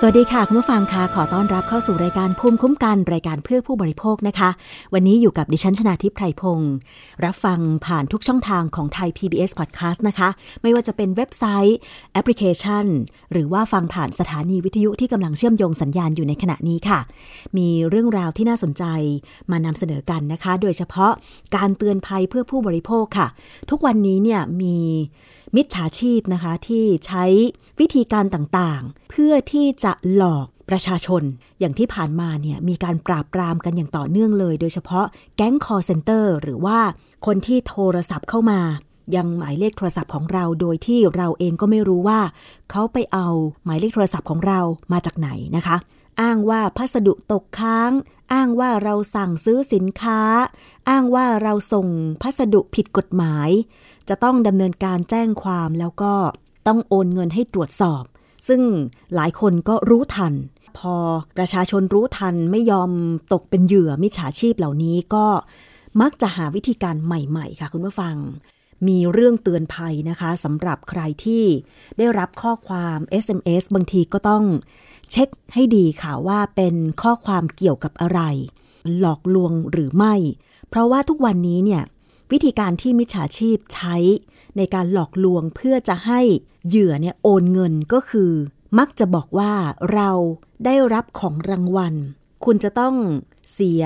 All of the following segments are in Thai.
สวัสดีค่ะ คุณผู้ฟังคะขอต้อนรับเข้าสู่รายการภูมิคุ้มกันรายการเพื่อผู้บริโภคนะคะ วันนี้อยู่กับดิฉันชนาทิพไพรพงศ์รับฟังผ่านทุกช่องทางของไทย PBS Podcast นะคะ ไม่ว่าจะเป็นเว็บไซต์แอปพลิเคชัน หรือว่าฟังผ่านสถานีวิทยุที่กำลังเชื่อมโยงสัญญาณอยู่ในขณะนี้ค่ะ มีเรื่องราวที่น่าสนใจมานำเสนอกันนะคะ โดยเฉพาะการเตือนภัยเพื่อผู้บริโภคค่ะ ทุกวันนี้เนี่ยมี มิจฉาชีพนะคะที่ใช้วิธีการต่างๆ เพื่อที่จะหลอกประชาชน อย่างที่ผ่านมาเนี่ยมีการปราบปรามกันอย่างต่อเนื่องเลย โดยเฉพาะแก๊งคอร์เซนเตอร์หรือว่าคนที่โทรศัพท์เข้ามา ยังหมายเลขโทรศัพท์ของเรา โดยที่เราเองก็ไม่รู้ว่า เขาไปเอาหมายเลขโทรศัพท์ของเรามาจากไหนนะคะ อ้างว่าพัสดุตกค้าง อ้างว่าเราสั่งซื้อสินค้า อ้างว่าเราส่งพัสดุผิดกฎหมาย จะต้องดำเนินการแจ้งความแล้วก็ต้องโอนเงินให้ตรวจสอบ ซึ่งหลายคนก็รู้ทัน พอประชาชนรู้ทันไม่ยอมตกเป็นเหยื่อมิจฉาชีพเหล่านี้ก็มักจะหาวิธีการใหม่ๆ ค่ะคุณผู้ฟัง มีเรื่องเตือนภัยนะคะสำหรับใครที่ได้รับข้อความ SMS บางทีก็ต้องเช็คให้ดีค่ะว่าเป็นข้อความเกี่ยวกับอะไร หลอกลวงหรือไม่ เพราะว่าทุกวันนี้เนี่ย วิธีการที่มิจฉาชีพใช้ในการหลอกลวงเพื่อจะให้เหยื่อเนี่ยโอนเงินก็คือ มักจะบอกว่าเราได้รับของรางวัล คุณจะต้องเสีย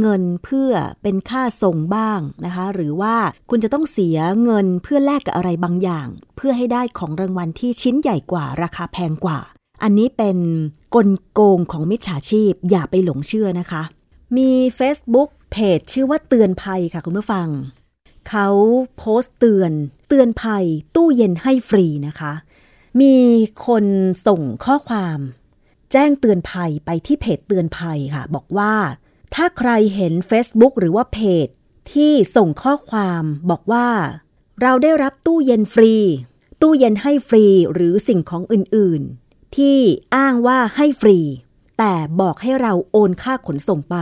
เงินเพื่อเป็นค่าส่งบ้างนะคะ หรือว่าคุณจะต้องเสียเงินเพื่อแลกกับอะไรบางอย่าง เพื่อให้ได้ของรางวัลที่ชิ้นใหญ่กว่า ราคาแพงกว่า อันนี้เป็นกลโกงของมิจฉาชีพอย่าไปหลงเชื่อนะคะ มี Facebook เพจชื่อว่าเตือนภัยค่ะคุณผู้ฟัง เขาโพสต์เตือนเตือนภัยตู้เย็นให้ฟรีนะคะ มีคนส่งข้อความ แจ้งเตือนภัยไปที่เพจเตือนภัยค่ะ บอกว่า ถ้าใครเห็น Facebook หรือว่าเพจที่ส่งข้อความบอกว่า เราได้รับตู้เย็นฟรี ตู้เย็นให้ฟรีหรือสิ่งของอื่นๆ ที่อ้างว่าให้ฟรี แต่บอกให้เราโอนค่าขนส่งไป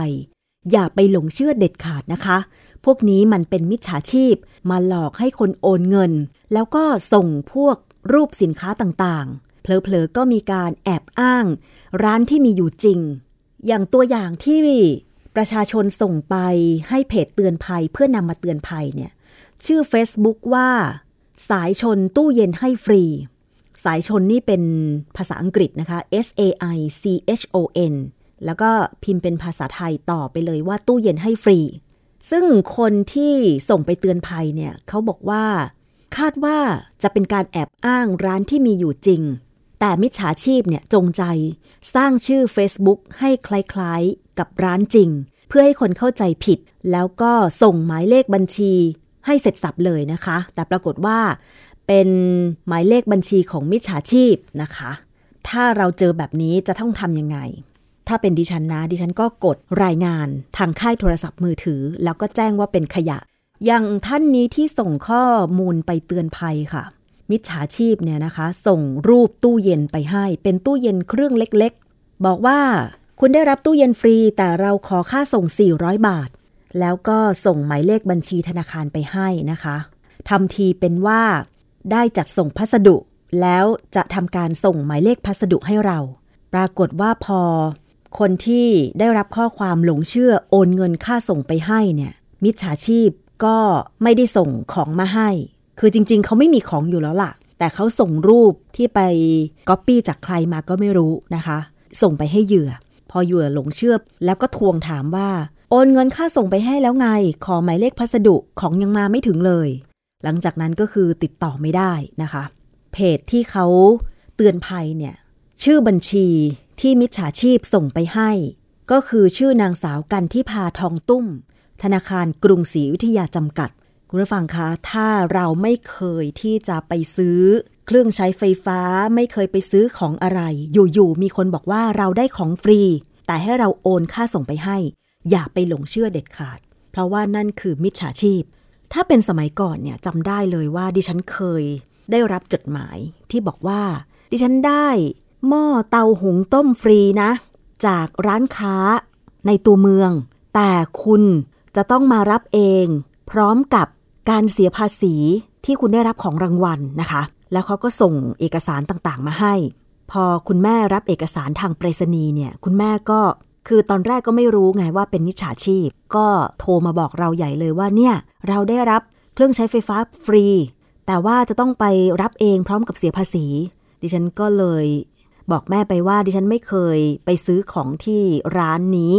อย่าไปหลงเชื่อเด็ดขาดนะคะ พวกนี้มันเป็นมิจฉาชีพ มาหลอกให้คนโอนเงิน แล้วก็ส่งพวกรูปสินค้าต่างๆเผลอๆ ก็มีการแอบอ้าง ร้านที่มีอยู่จริง อย่างตัวอย่างที่ประชาชนส่งไปให้เพจเตือนภัยเพื่อนำมาเตือนภัยเนี่ย ชื่อ Facebook ว่า สายชนตู้เย็นให้ฟรี สายชนนี่เป็นภาษาอังกฤษนะคะ S A I C H O N แล้วก็พิมพ์เป็นภาษาไทยต่อไปเลยว่าตู้เย็นให้ฟรี ซึ่งคนที่ส่งไปเตือนภัยเนี่ยเขาบอกว่า คาดว่าจะเป็นการแอบอ้างร้านที่มีอยู่จริง แต่มิจฉาชีพเนี่ยจงใจสร้างชื่อ Facebook ให้คล้ายๆกับร้านจริง เพื่อให้คนเข้าใจผิด แล้วก็ส่งหมายเลขบัญชีให้เสร็จสับเลยนะคะ แต่ปรากฏว่าเป็นหมายเลขบัญชีของมิจฉาชีพนะคะ ถ้าเราเจอแบบนี้จะต้องทำยังไง ถ้าเป็นดิฉันนะดิฉันก็กดรายงานทางค่ายโทรศัพท์มือถือ แล้วก็แจ้งว่าเป็นขยะ อย่างท่านนี้ที่ส่งข้อมูลไปเตือนภัยค่ะ มิจฉาชีพเนี่ยนะคะ ส่งรูปตู้เย็นไปให้ เป็นตู้เย็นเครื่องเล็กๆ บอกว่าคุณได้รับตู้เย็นฟรี แต่เราขอค่าส่ง 400 บาท แล้วก็ส่งหมายเลขบัญชีธนาคารไปให้นะคะทำทีเป็นว่า ได้จัดส่งพัสดุ แล้วจะทำการส่งหมายเลขพัสดุให้เรา ปรากฏว่าพอ คนที่ได้รับข้อความหลงเชื่อโอนเงินค่าส่งไปให้เนี่ย มิจฉาชีพก็ไม่ได้ส่งของมาให้ คือจริง ๆ เขาไม่มีของอยู่แล้วล่ะ แต่เขาส่งรูปที่ไปก๊อปปี้จากใครมาก็ไม่รู้นะคะ ส่งไปให้เหยื่อ พอเหยื่อหลงเชื่อแล้วก็ทวงถามว่า โอนเงินค่าส่งไปให้แล้วไง ขอหมายเลขพัสดุของยังมาไม่ถึงเลย หลังจากนั้นก็คือติดต่อไม่ได้นะคะ เพจที่เขาเตือนภัยเนี่ย ชื่อบัญชี ที่มิจฉาชีพส่งไปให้ ก็คือชื่อนางสาวกันที่พาทองตุ้ม ธนาคารกรุงศรีวิทยาจำกัด คุณผู้ฟังคะ ถ้าเราไม่เคยที่จะไปซื้อ เครื่องใช้ไฟฟ้าไม่เคยไปซื้อของอะไร อยู่ๆมีคนบอกว่าเราได้ของฟรี แต่ให้เราโอนค่าส่งไปให้ อย่าไปหลงเชื่อเด็ดขาด เพราะว่านั่นคือมิจฉาชีพ ถ้าเป็นสมัยก่อนเนี่ยจำได้เลยว่าดิฉันเคย ได้รับจดหมายที่บอกว่า ดิฉันได้ หม้อเตาหุงต้มฟรีนะ จากร้านค้าในตัวเมือง แต่คุณจะต้องมารับเอง พร้อมกับการเสียภาษีที่คุณได้รับของรางวัลนะคะ แล้วเขาก็ส่งเอกสารต่างๆ มาให้ พอคุณแม่รับเอกสารทางไปรษณีย์เนี่ย คุณแม่ก็คือตอนแรกก็ไม่รู้ไงว่าเป็นมิจฉาชีพ ก็โทรมาบอกเราใหญ่เลยว่าเนี่ยเราได้รับเครื่องใช้ไฟฟ้าฟรี แต่ว่าจะต้องไปรับเองพร้อมกับเสียภาษี ดิฉันก็เลย บอกแม่ไปว่าดิฉันไม่เคยไปซื้อของที่ร้านนี้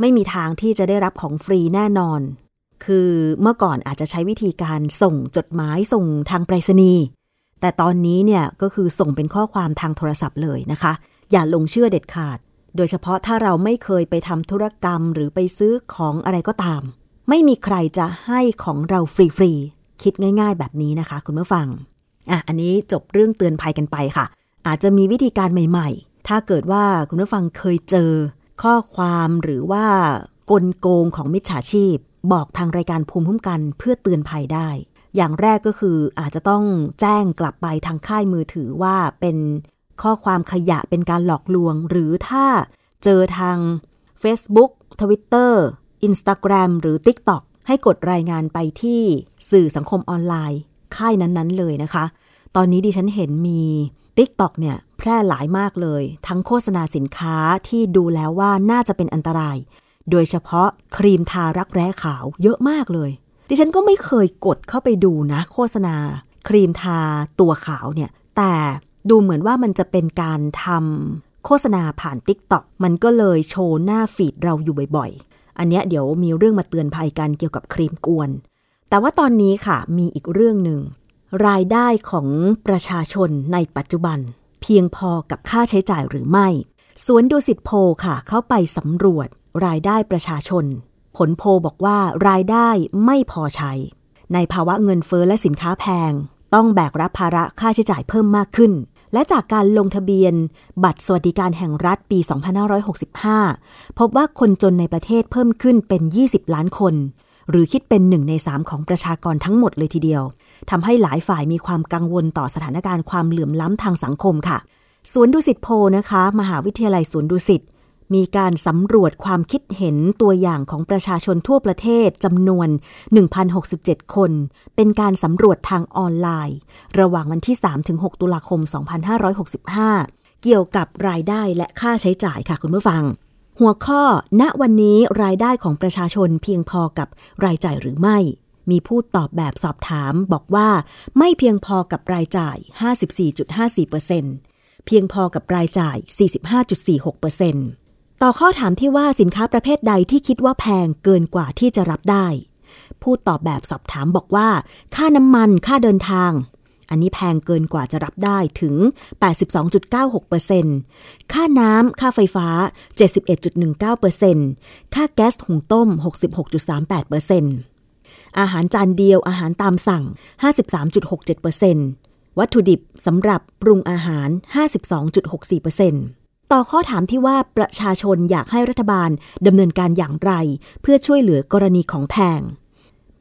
ไม่มีทางที่จะได้รับของฟรีแน่นอน คือเมื่อก่อนอาจจะใช้วิธีการส่งจดหมายส่งทางไปรษณีย์แต่ตอนนี้เนี่ยก็คือส่งเป็นข้อความทางโทรศัพท์เลยนะคะ อย่าลงเชื่อเด็ดขาด โดยเฉพาะถ้าเราไม่เคยไปทำธุรกรรมหรือไปซื้อของอะไรก็ตาม ไม่มีใครจะให้ของเราฟรีๆคิดง่าย ๆ แบบนี้นะคะ คุณผู้ฟังอะอันนี้จบเรื่องเตือนภัยกันไปค่ะ อาจจะมีวิธีการใหม่ๆ ถ้าเกิดว่าคุณผู้ฟังเคยเจอ ข้อความหรือว่ากลโกงของมิจฉาชีพ บอกทางรายการภูมิคุ้มกันเพื่อเตือนภัยได้ อย่างแรกก็คืออาจจะต้องแจ้งกลับไปทางค่ายมือถือว่าเป็นข้อความขยะเป็นการหลอกลวง หรือถ้าเจอทาง Facebook Twitter Instagram หรือ TikTok ให้กดรายงานไปที่สื่อสังคมออนไลน์ ค่ายนั้นๆเลยนะคะ ตอนนี้ดิฉันเห็นมี TikTok เนี่ยแพร่หลายมากเลย ทั้งโฆษณาสินค้าที่ดูแล้วว่าน่าจะเป็นอันตราย โดยเฉพาะครีมทารักแร้ขาวเยอะมากเลย ดิฉันก็ไม่เคยกดเข้าไปดูนะ โฆษณา ครีมทาตัวขาวเนี่ย แต่ดูเหมือนว่ามันจะเป็นการทำโฆษณาผ่าน TikTok มันก็เลยโชว์หน้าฟีดเราอยู่บ่อยๆ อันเนี้ยเดี๋ยวมีเรื่องมาเตือนภัยกันเกี่ยวกับครีมกวน แต่ว่าตอนนี้ค่ะมีอีกเรื่องหนึ่ง รายได้ของประชาชนในปัจจุบัน เพียงพอกับค่าใช้จ่ายหรือไม่ สวนดูสิตโพค่ะ เข้าไปสำรวจรายได้ประชาชน ผลโพบอกว่ารายได้ไม่พอใช้ ในภาวะเงินเฟอ้อและสินค้าแพง ต้องแบกรับภาระค่าใช้จ่ายเพิ่มมากขึ้น และจากการลงทะเบียน บัตรสวัสดิการแห่งรัฐปี 2565 พบว่าคนจนในประเทศเพิ่มขึ้นเป็น 20 ล้านคน หรือคิดเป็นหนึ่งในสามของประชากรทั้งหมดเลยทีเดียวทำให้หลายฝ่ายมีความกังวลต่อสถานการณ์ความเหลื่อมล้ำทางสังคมค่ะสวนดุสิตโพนะคะ มหาวิทยาลัยสวนดุสิตมีการสำรวจความคิดเห็นตัวอย่างของประชาชนทั่วประเทศจำนวน 1,067 คน เป็นการสำรวจทางออนไลน์ ระหว่างวันที่ 3-6 ตุลาคม 2565 เกี่ยวกับรายได้และค่าใช้จ่ายค่ะคุณผู้ฟัง หัวข้อ ณ วันนี้รายได้ของประชาชนเพียงพอกับรายจ่ายหรือไม่ มีผู้ตอบแบบสอบถามบอกว่า ไม่เพียงพอกับรายจ่าย 54.54%เพียงพอกับรายจ่าย 45.46%ต่อข้อถามที่ว่าสินค้าประเภทใดที่คิดว่าแพงเกินกว่าที่จะรับได้ ผู้ตอบแบบสอบถามบอกว่า ค่าน้ำมัน ค่าเดินทาง อันนี้แพงเกินกว่าจะรับได้ถึง 82.96%ค่าน้ำค่าไฟฟ้า 71.19%ค่าแก๊สหุงต้ม 66.38%อาหารจานเดียวอาหารตามสั่ง 53.67%วัตถุดิบสำหรับปรุงอาหาร 52.64%ต่อข้อถามที่ว่าประชาชนอยากให้รัฐบาลดำเนินการอย่างไร เพื่อช่วยเหลือกรณีของแพง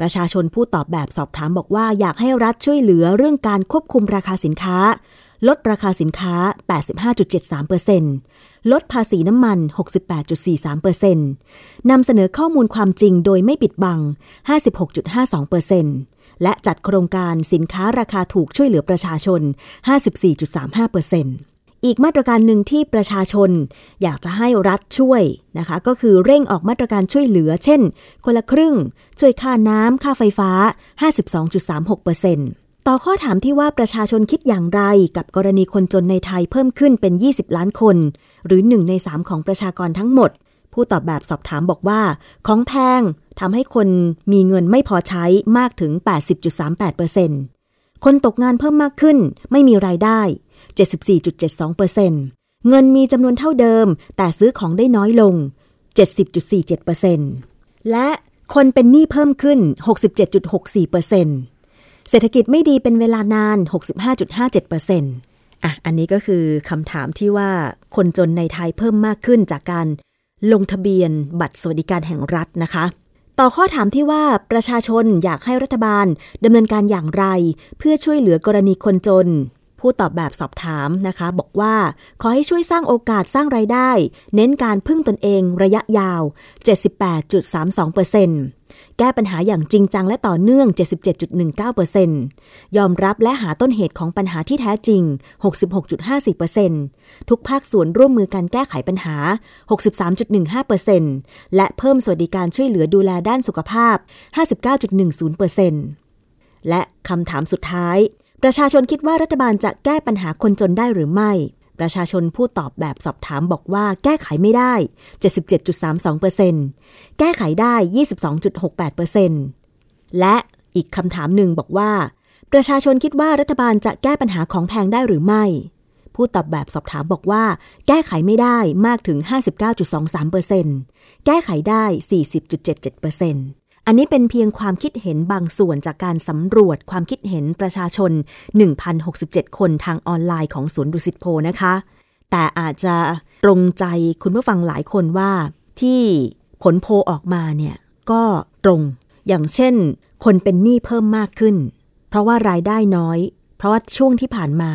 ประชาชนผู้ตอบแบบสอบถามบอกว่าอยากให้รัฐช่วยเหลือเรื่องการควบคุมราคาสินค้า ลดราคาสินค้า 85.73%ลดภาษีน้ำมัน 68.43%นำเสนอข้อมูลความจริงโดยไม่ปิดบัง 56.52%และจัดโครงการสินค้าราคาถูกช่วยเหลือประชาชน 54.35% อีกมาตรการหนึ่งที่ประชาชนอยากจะให้รัฐช่วยนะคะ ก็คือเร่งออกมาตรการช่วยเหลือ เช่น คนละครึ่ง ช่วยค่าน้ำค่าไฟฟ้า 52.36%ต่อข้อถามที่ว่าประชาชนคิดอย่างไรกับกรณีคนจนในไทยเพิ่มขึ้นเป็น 20 ล้านคน หรือ 1 ใน 3 ของประชากรทั้งหมด ผู้ตอบแบบสอบถามบอกว่า ของแพงทำให้คนมีเงินไม่พอใช้มากถึง 80.38%คนตกงานเพิ่มมากขึ้น ไม่มีรายได้ 74.72%เงินมีจำนวนเท่าเดิม แต่ซื้อของได้น้อยลง 70.47%และคนเป็นหนี้เพิ่มขึ้น 67.64%เศรษฐกิจไม่ดีเป็นเวลานาน 65.57%อะ อันนี้ก็คือคำถามที่ว่าคนจนในไทยเพิ่มมากขึ้นจากการลงทะเบียนบัตรสวัสดิการแห่งรัฐนะคะ ต่อข้อถามที่ว่าประชาชนอยากให้รัฐบาลดำเนินการอย่างไร เพื่อช่วยเหลือกรณีคนจน ผู้ตอบแบบสอบถามนะคะ บอกว่าขอให้ช่วยสร้างโอกาสสร้างไรายได้ เน้นการพึ่งตนเองระยะยาว 78.32%แก้ปัญหาอย่างจริงจังและต่อเนื่อง 77.19%ยอมรับและหาต้นเหตุของปัญหาที่แท้จริง 66.54%ทุกภาคส่วนร่วมมือกันแก้ไขปัญหา 63.15%และเพิ่มสวัสดิการช่วยเหลือดูแลด้านสุขภาพ 59.10%และคำถามสุดท้าย ประชาชนคิดว่ารัฐบาลจะแก้ปัญหาคนจนได้หรือไม่ ประชาชนผู้ตอบแบบสอบถามบอกว่าแก้ไขไม่ได้ 77.32%แก้ไขได้ 22.68%และอีกคำถามหนึ่งบอกว่า ประชาชนคิดว่ารัฐบาลจะแก้ปัญหาของแพงได้หรือไม่ ผู้ตอบแบบสอบถามบอกว่า แก้ไขไม่ได้มากถึง 59.23%แก้ไขได้ 40.77% อันนี้เป็นเพียงความคิดเห็นบางส่วนจากการสำรวจความคิดเห็นประชาชน 1,067 คนทางออนไลน์ของศูนย์ดุสิตโพนะคะ แต่อาจจะตรงใจคุณผู้ฟังหลายคนว่าที่ผลโพออกมาเนี่ยก็ตรง อย่างเช่น คนเป็นหนี้เพิ่มมากขึ้น เพราะว่ารายได้น้อย เพราะว่าช่วงที่ผ่านมา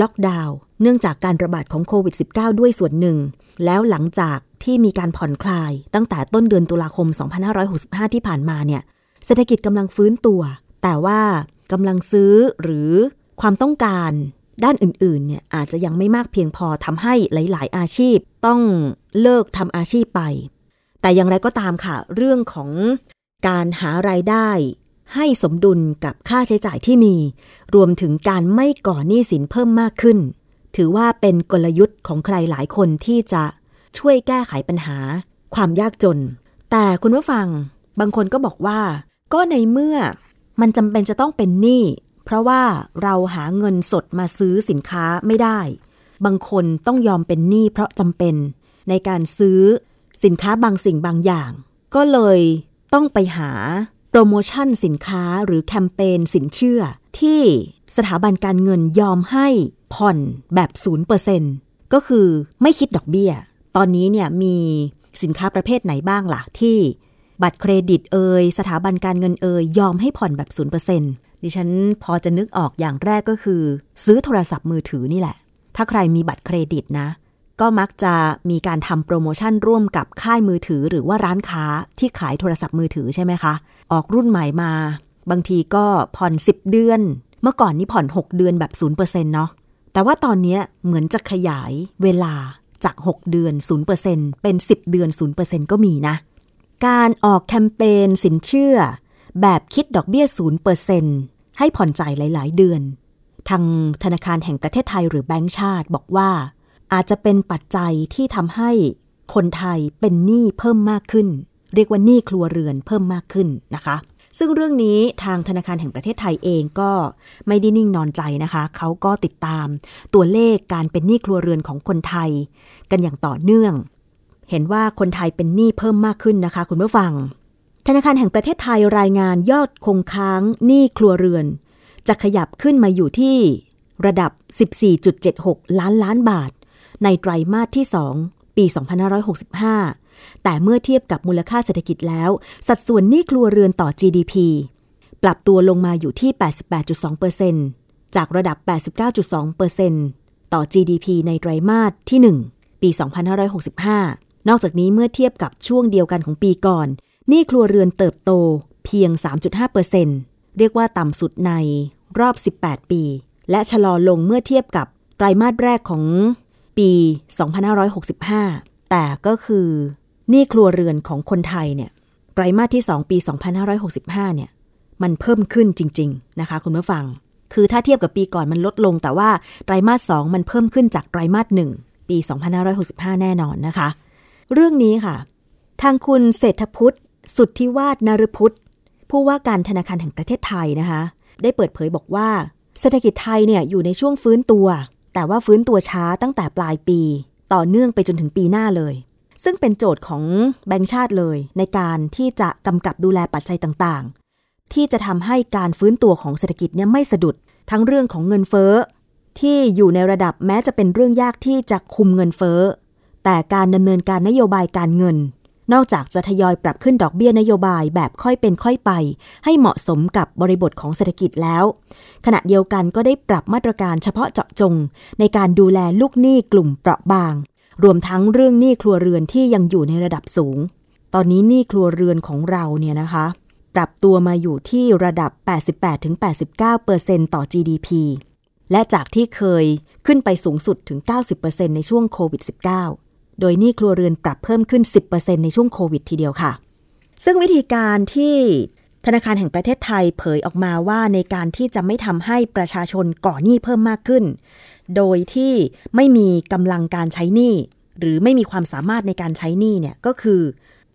ล็อกดาวน์เนื่องจากการระบาดของโควิด -19 ด้วยส่วนหนึ่ง แล้วหลังจาก ที่มีการผ่อนคลายตั้งแต่ต้นเดือนตุลาคม 2565 ที่ผ่านมาเนี่ยเศรษฐกิจกำลังฟื้นตัว แต่ว่ากำลังซื้อหรือความต้องการด้านอื่นๆเนี่ยอาจจะยังไม่มากเพียงพอทำให้หลาย ๆ อาชีพต้องเลิกทำอาชีพไป แต่อย่างไรก็ตามค่ะ เรื่องของการหารายได้ ให้สมดุลกับค่าใช้จ่ายที่มี รวมถึงการไม่ก่อหนี้สินเพิ่มมากขึ้น ถือว่าเป็นกลยุทธ์ของใครหลายคนที่จะ ช่วยแก้ไขปัญหา ความยากจน แต่คุณผู้ฟัง บางคนก็บอกว่า ก็ในเมื่อมันจำเป็นจะต้องเป็นหนี้เพราะว่าเราหาเงินสดมาซื้อสินค้าไม่ได้ บางคนต้องยอมเป็นหนี้เพราะจำเป็น ในการซื้อสินค้าบางสิ่งบางอย่าง ก็เลยต้องไปหาโปรโมชั่นสินค้าหรือแคมเปญสินเชื่อ ที่สถาบันการเงินยอมให้ผ่อนแบบ 0%ก็คือไม่คิดดอกเบี้ย ตอนนี้เนี่ยมีสินค้าประเภทไหนบ้างล่ะ ที่บัตรเครดิตเอยสถาบันการเงินเอยยอมให้ผ่อนแบบ0%ดิฉันพอจะนึกออกอย่างแรกก็คือ ซื้อโทรศัพท์มือถือนี่แหละ ถ้าใครมีบัตรเครดิตนะ ก็มักจะมีการทำโปรโมชั่นร่วมกับค่ายมือถือหรือว่าร้านค้าที่ขายโทรศัพท์มือถือใช่ไหมคะ ออกรุ่นใหม่มา บางทีก็ผ่อน 10 เดือน เมื่อก่อนนี่ผ่อน 6 เดือนแบบ0%เนาะแต่ว่าตอนนี้เหมือนจะขยายเวลา จาก 6 เดือน 0%เป็น 10 เดือน 0%ก็มีนะ การออกแคมเปญสินเชื่อ แบบคิดดอกเบี้ย 0%ให้ผ่อนจ่ายหลาย ๆ เดือน ทางธนาคารแห่งประเทศไทยหรือแบงก์ชาติบอกว่า อาจจะเป็นปัจจัยที่ทำให้คนไทยเป็นหนี้เพิ่มมากขึ้น เรียกว่าหนี้ครัวเรือนเพิ่มมากขึ้นนะคะ ซึ่งเรื่องนี้ทางธนาคารแห่งประเทศไทยเองก็ไม่ได้นิ่งนอนใจนะคะ เขาก็ติดตามตัวเลขการเป็นหนี้ครัวเรือนของคนไทย กันอย่างต่อเนื่อง เห็นว่าคนไทยเป็นหนี้เพิ่มมากขึ้นนะคะ คุณผู้ฟัง ธนาคารแห่งประเทศไทยรายงานยอดคงค้างหนี้ครัวเรือน จะขยับขึ้นมาอยู่ที่ระดับ 14.76 ล้านล้านบาท ในไตรมาสที่ 2 ปี 2565 แต่เมื่อเทียบกับมูลค่าเศรษฐกิจแล้ว สัดส่วนหนี้ครัวเรือนต่อ GDP ปรับตัวลงมาอยู่ที่ 88.2%จากระดับ 89.2%ต่อ GDP ในไตรมาสที่ 1 ปี 2565 นอกจากนี้เมื่อเทียบกับช่วงเดียวกันของปีก่อนหนี้ครัวเรือนเติบโตเพียง 3.5%เรียกว่าต่ำสุดในรอบ 18 ปี และชะลอลงเมื่อเทียบกับไตรมาสแรกของ ปี 2565 แต่ก็คือหนี้ครัวเรือนของคนไทยเนี่ยไตรมาสที่ 2 ปี 2565 เนี่ย มันเพิ่มขึ้นจริง ๆ นะคะ คุณผู้ฟัง คือถ้าเทียบกับปีก่อนมันลดลง แต่ว่าไตรมาส 2 มันเพิ่มขึ้นจากไตรมาส 1 ปี 2565 แน่นอนนะคะ เรื่องนี้ค่ะ ทางคุณเศรษฐพุทธ สุทธิวาฒนรพุทธ ผู้ว่าการธนาคารแห่งประเทศไทยนะคะ ได้เปิดเผยบอกว่า เศรษฐกิจไทยเนี่ยอยู่ในช่วงฟื้นตัว แต่ว่าฟื้นตัวช้าตั้งแต่ปลายปี ต่อเนื่องไปจนถึงปีหน้าเลย ซึ่งเป็นโจทย์ของแบงก์ชาติเลย ในการที่จะกำกับดูแลปัจจัยต่างๆ ที่จะทำให้การฟื้นตัวของเศรษฐกิจเนี่ยไม่สะดุด ทั้งเรื่องของเงินเฟ้อที่อยู่ในระดับแม้จะเป็นเรื่องยากที่จะคุมเงินเฟ้อ แต่การดำเนินการนโยบายการเงิน นอกจากจะทยอยปรับขึ้นดอกเบี้ยนโยบายแบบค่อยเป็นค่อยไป ให้เหมาะสมกับบริบทของเศรษฐกิจแล้ว ขณะเดียวกันก็ได้ปรับมาตรการเฉพาะเจาะจง ในการดูแลลูกหนี้กลุ่มเปราะบาง รวมทั้งเรื่องหนี้ครัวเรือนที่ยังอยู่ในระดับสูง ตอนนี้หนี้ครัวเรือนของเราเนี่ยนะคะ ปรับตัวมาอยู่ที่ระดับ 88-89%ต่อ GDP และจากที่เคยขึ้นไปสูงสุดถึง 90%ในช่วงโควิด -19 โดยหนี้ครัวเรือนปรับเพิ่มขึ้น 10%ในช่วงโควิดทีเดียวค่ะ ซึ่งวิธีการที่ธนาคารแห่งประเทศไทยเผยออกมาว่าในการที่จะไม่ทำให้ประชาชนก่อหนี้เพิ่มมากขึ้น โดยที่ไม่มีกำลังการใช้หนี้หรือไม่มีความสามารถในการใช้หนี้เนี่ยก็คือ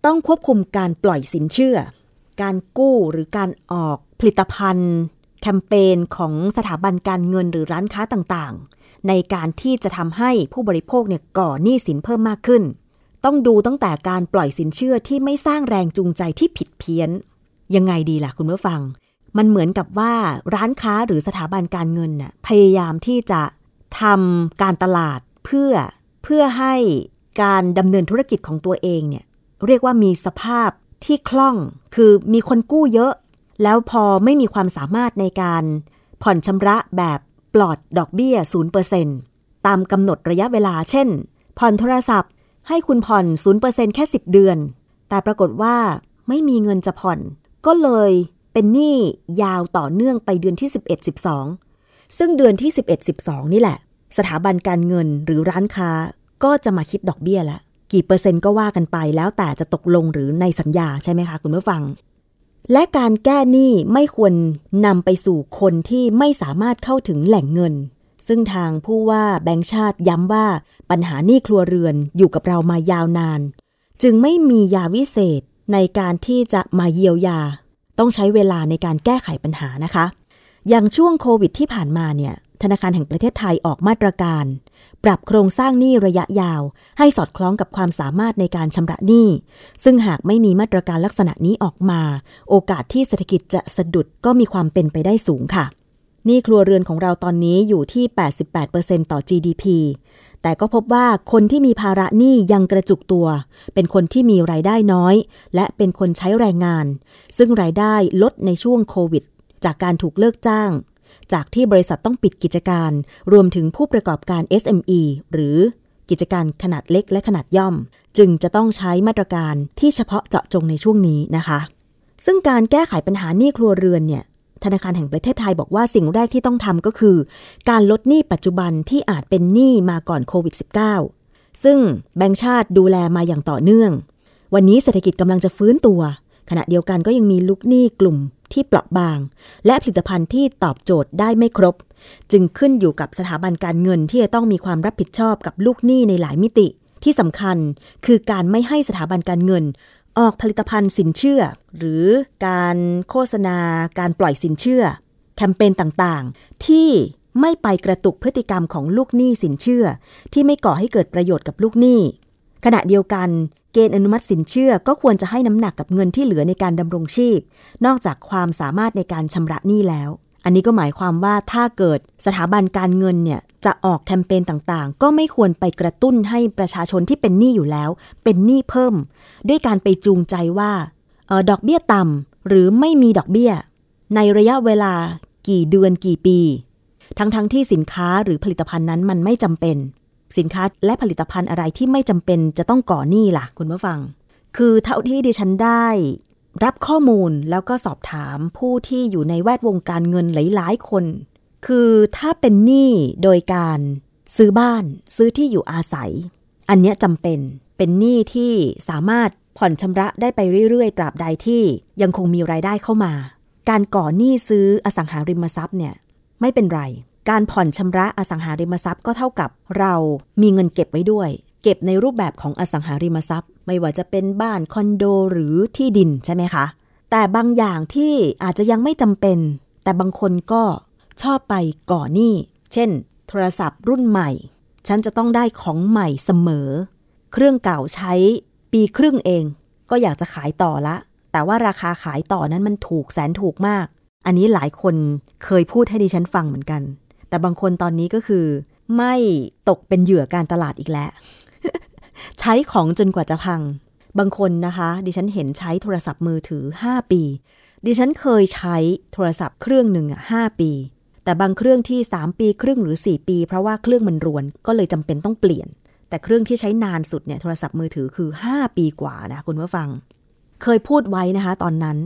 ต้องควบคุมการปล่อยสินเชื่อ การกู้หรือการออกผลิตภัณฑ์ แคมเปญของสถาบันการเงินหรือร้านค้าต่างๆ ในการที่จะทำให้ผู้บริโภคเนี่ยก่อหนี้สินเพิ่มมากขึ้น ต้องดูตั้งแต่การปล่อยสินเชื่อที่ไม่สร้างแรงจูงใจที่ผิดเพี้ยน ยังไงดีล่ะคุณผู้ฟัง มันเหมือนกับว่าร้านค้าหรือสถาบันการเงินน่ะพยายามที่จะทำการตลาดเพื่อเพื่อให้การดำเนินธุรกิจของตัวเองเนี่ยเรียกว่ามีสภาพที่คล่อง คือมีคนกู้เยอะ แล้วพอไม่มีความสามารถในการผ่อนชำระแบบ ปลอดดอกเบี้ย 0%ตามกำหนดระยะเวลา เช่น ผ่อนโทรศัพท์ ให้คุณผ่อน 0%แค่ 10 เดือน แต่ปรากฏว่าไม่มีเงินจะผ่อน ก็เลยเป็นหนี้ยาวต่อเนื่องไปเดือนที่ 11 12 ซึ่งเดือนที่ 11 12 นี่แหละ สถาบันการเงินหรือร้านค้าก็จะมาคิดดอกเบี้ยละกี่เปอร์เซ็นต์ก็ว่ากันไปแล้วแต่จะตกลงหรือในสัญญาใช่ไหมคะคุณผู้ฟัง และการแก้หนี้ไม่ควรนำไปสู่คนที่ไม่สามารถเข้าถึงแหล่งเงิน ซึ่งทางผู้ว่าแบงค์ชาติย้ำว่าปัญหาหนี้ครัวเรือนอยู่กับเรามายาวนาน จึงไม่มียาวิเศษในการที่จะมาเยียวยา ต้องใช้เวลาในการแก้ไขปัญหานะคะ อย่างช่วงโควิดที่ผ่านมาเนี่ยธนาคารแห่งประเทศไทยออกมาตรการ ปรับโครงสร้างหนี้ระยะยาว ให้สอดคล้องกับความสามารถในการชำระหนี้ ซึ่งหากไม่มีมาตรการลักษณะนี้ออกมา โอกาสที่เศรษฐกิจจะสะดุดก็มีความเป็นไปได้สูงค่ะหนี้ครัวเรือนของเราตอนนี้อยู่ที่ 88%ต่อ GDP แต่ก็พบว่าคนที่มีภาระหนี้ยังกระจุกตัว เป็นคนที่มีรายได้น้อย และเป็นคนใช้แรงงาน ซึ่งรายได้ลดในช่วงโควิด จากการถูกเลิกจ้าง จากที่บริษัทต้องปิดกิจการ รวมถึงผู้ประกอบการ SME หรือกิจการขนาดเล็กและขนาดย่อม จึงจะต้องใช้มาตรการที่เฉพาะเจาะจงในช่วงนี้นะคะ ซึ่งการแก้ไขปัญหาหนี้ครัวเรือนเนี่ยธนาคารแห่งประเทศไทยบอกว่าสิ่งแรกที่ต้องทำก็คือ การลดหนี้ปัจจุบันที่อาจเป็นหนี้มาก่อนโควิด -19 ซึ่งแบงก์ชาติดูแลมาอย่างต่อเนื่อง วันนี้เศรษฐกิจกำลังจะฟื้นตัว ขณะเดียวกันก็ยังมีลูกหนี้กลุ่มที่เปราะบาง และผลิตภัณฑ์ที่ตอบโจทย์ได้ไม่ครบ จึงขึ้นอยู่กับสถาบันการเงินที่จะต้องมีความรับผิดชอบกับลูกหนี้ในหลายมิติ ที่สำคัญคือการไม่ให้สถาบันการเงิน ออกผลิตภัณฑ์สินเชื่อ หรือการโฆษณา การปล่อยสินเชื่อ แคมเปญต่างๆ ที่ไม่ไปกระตุกพฤติกรรมของลูกหนี้สินเชื่อ ที่ไม่ก่อให้เกิดประโยชน์กับลูกหนี้ขณะเดียวกัน เกณฑ์อนุมัติสินเชื่อก็ควรจะให้น้ำหนักกับเงินที่เหลือในการดำรงชีพ นอกจากความสามารถในการชำระหนี้แล้ว อันนี้ก็หมายความว่าถ้าเกิดสถาบันการเงินเนี่ยจะออกแคมเปญต่างๆ ก็ไม่ควรไปกระตุ้นให้ประชาชนที่เป็นหนี้อยู่แล้ว เป็นหนี้เพิ่ม ด้วยการไปจูงใจว่าออดอกเบี้ยต่ำหรือไม่มีดอกเบี้ย ในระยะเวลากี่เดือนกี่ปี ทั้งๆทที่สินค้าหรือผลิตภัณฑ์นั้นมันไม่จำเป็น สินค้าและผลิตภัณฑ์อะไรที่ไม่จำเป็นจะต้องก่อหนี้ล่ะ คุณผู้ฟัง คือเท่าที่ดิฉันได้รับข้อมูลแล้วก็สอบถามผู้ที่อยู่ในแวดวงการเงินหลาย ๆ คน คือถ้าเป็นหนี้โดยการซื้อบ้านซื้อที่อยู่อาศัย อันนี้จำเป็นเป็นหนี้ที่สามารถผ่อนชำระได้ไปเรื่อย ๆ ตราบใดที่ยังคงมีรายได้เข้ามา การก่อหนี้ซื้ออสังหาริมทรัพย์เนี่ยไม่เป็นไร การผ่อนชำระอสังหาริมทรัพย์ก็เท่ากับเรามีเงินเก็บไว้ด้วย เก็บในรูปแบบของอสังหาริมทรัพย์ ไม่ว่าจะเป็นบ้านคอนโดหรือที่ดินใช่ไหมคะ แต่บางอย่างที่อาจจะยังไม่จำเป็น แต่บางคนก็ชอบไปก่อหนี้ เช่น โทรศัพท์รุ่นใหม่ ฉันจะต้องได้ของใหม่เสมอ เครื่องเก่าใช้ปีครึ่งเอง ก็อยากจะขายต่อละ แต่ว่าราคาขายต่อนั้นมันถูกแสนถูกมาก อันนี้หลายคนเคยพูดให้ดิฉันฟังเหมือนกัน แต่บางคนตอนนี้ก็คือ ไม่ตกเป็นเหยื่อการตลาดอีกแล้ว ใช้ของจนกว่าจะพัง บางคนนะคะ ดิฉันเห็นใช้โทรศัพท์มือถือ 5 ปี ดิฉันเคยใช้โทรศัพท์เครื่องหนึ่งอะหปี แต่บางเครื่องที่ 3 ปีครึ่งหรือ 4 ปี เพราะว่าเครื่องมันรวนก็เลยจำเป็นต้องเปลี่ยน แต่เครื่องที่ใช้นานสุดเนี่ยโทรศัพท์มือถือคือ 5 ปีกว่านะคุณผู้ฟัง เคยพูดไว้นะคะ ตอนนั้น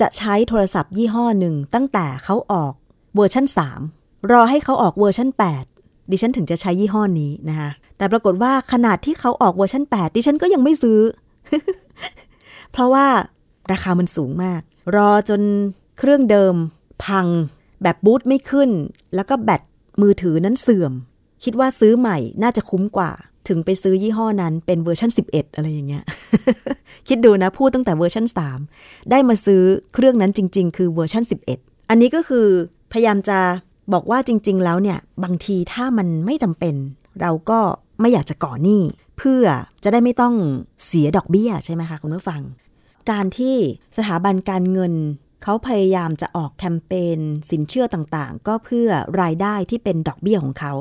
จะใช้โทรศัพท์ยี่ห้อหนึ่งตั้งแต่เขาออกเวอร์ชัน3 รอให้เขาออกเวอร์ชัน8 ดิฉันถึงจะใช้ยี่ห้อนี้นะคะแต่ปรากฏว่าขณะที่เขาออกเวอร์ชัน8 ดิฉันก็ยังไม่ซื้อ เพราะว่าราคามันสูงมาก รอจนเครื่องเดิม พัง แบบบูตไม่ขึ้น แล้วก็แบตมือถือนั้นเสื่อม คิดว่าซื้อใหม่น่าจะคุ้มกว่า ถึงไปซื้อยี่ห้อนั้นเป็นเวอร์ชัน11 อะไรอย่างเงี้ย คิดดูนะ พูดตั้งแต่เวอร์ชัน3 ได้มาซื้อเครื่องนั้นจริง ๆ คือเวอร์ชัน11 อันนี้ก็คือพยายามจะ บอกว่าจริง ๆ แล้วเนี่ยบางทีถ้ามันไม่จำเป็น เราก็ไม่อยากจะก่อหนี้ เพื่อจะได้ไม่ต้องเสียดอกเบี้ยใช่ไหมคะคุณผู้ฟัง การที่สถาบันการเงินเขาพยายามจะออกแคมเปญสินเชื่อต่างๆ ก็เพื่อรายได้ที่เป็นดอกเบี้ยของเขา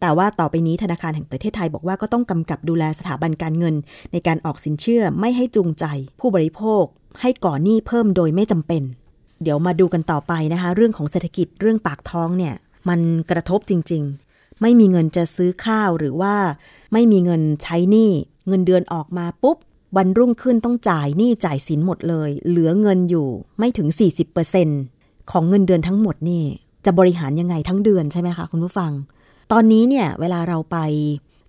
แต่ว่าต่อไปนี้ธนาคารแห่งประเทศไทยบอกว่าก็ต้องกำกับดูแลสถาบันการเงิน ในการออกสินเชื่อไม่ให้จูงใจ ผู้บริโภคให้ก่อหนี้เพิ่มโดยไม่จำเป็น เดี๋ยวมาดูกันต่อไปนะคะ เรื่องของเศรษฐกิจเรื่องปากท้องเนี่ย มันกระทบจริง ๆ ไม่มีเงินจะซื้อข้าวหรือว่า ไม่มีเงินใช้หนี้เงินเดือนออกมาปุ๊บวันรุ่งขึ้นต้องจ่ายหนี้จ่ายสินหมดเลย เหลือเงินอยู่ไม่ถึง 40%ของเงินเดือนทั้งหมดนี่ จะบริหารยังไงทั้งเดือนใช่ไหมคะคุณผู้ฟัง ตอนนี้เนี่ยเวลาเราไป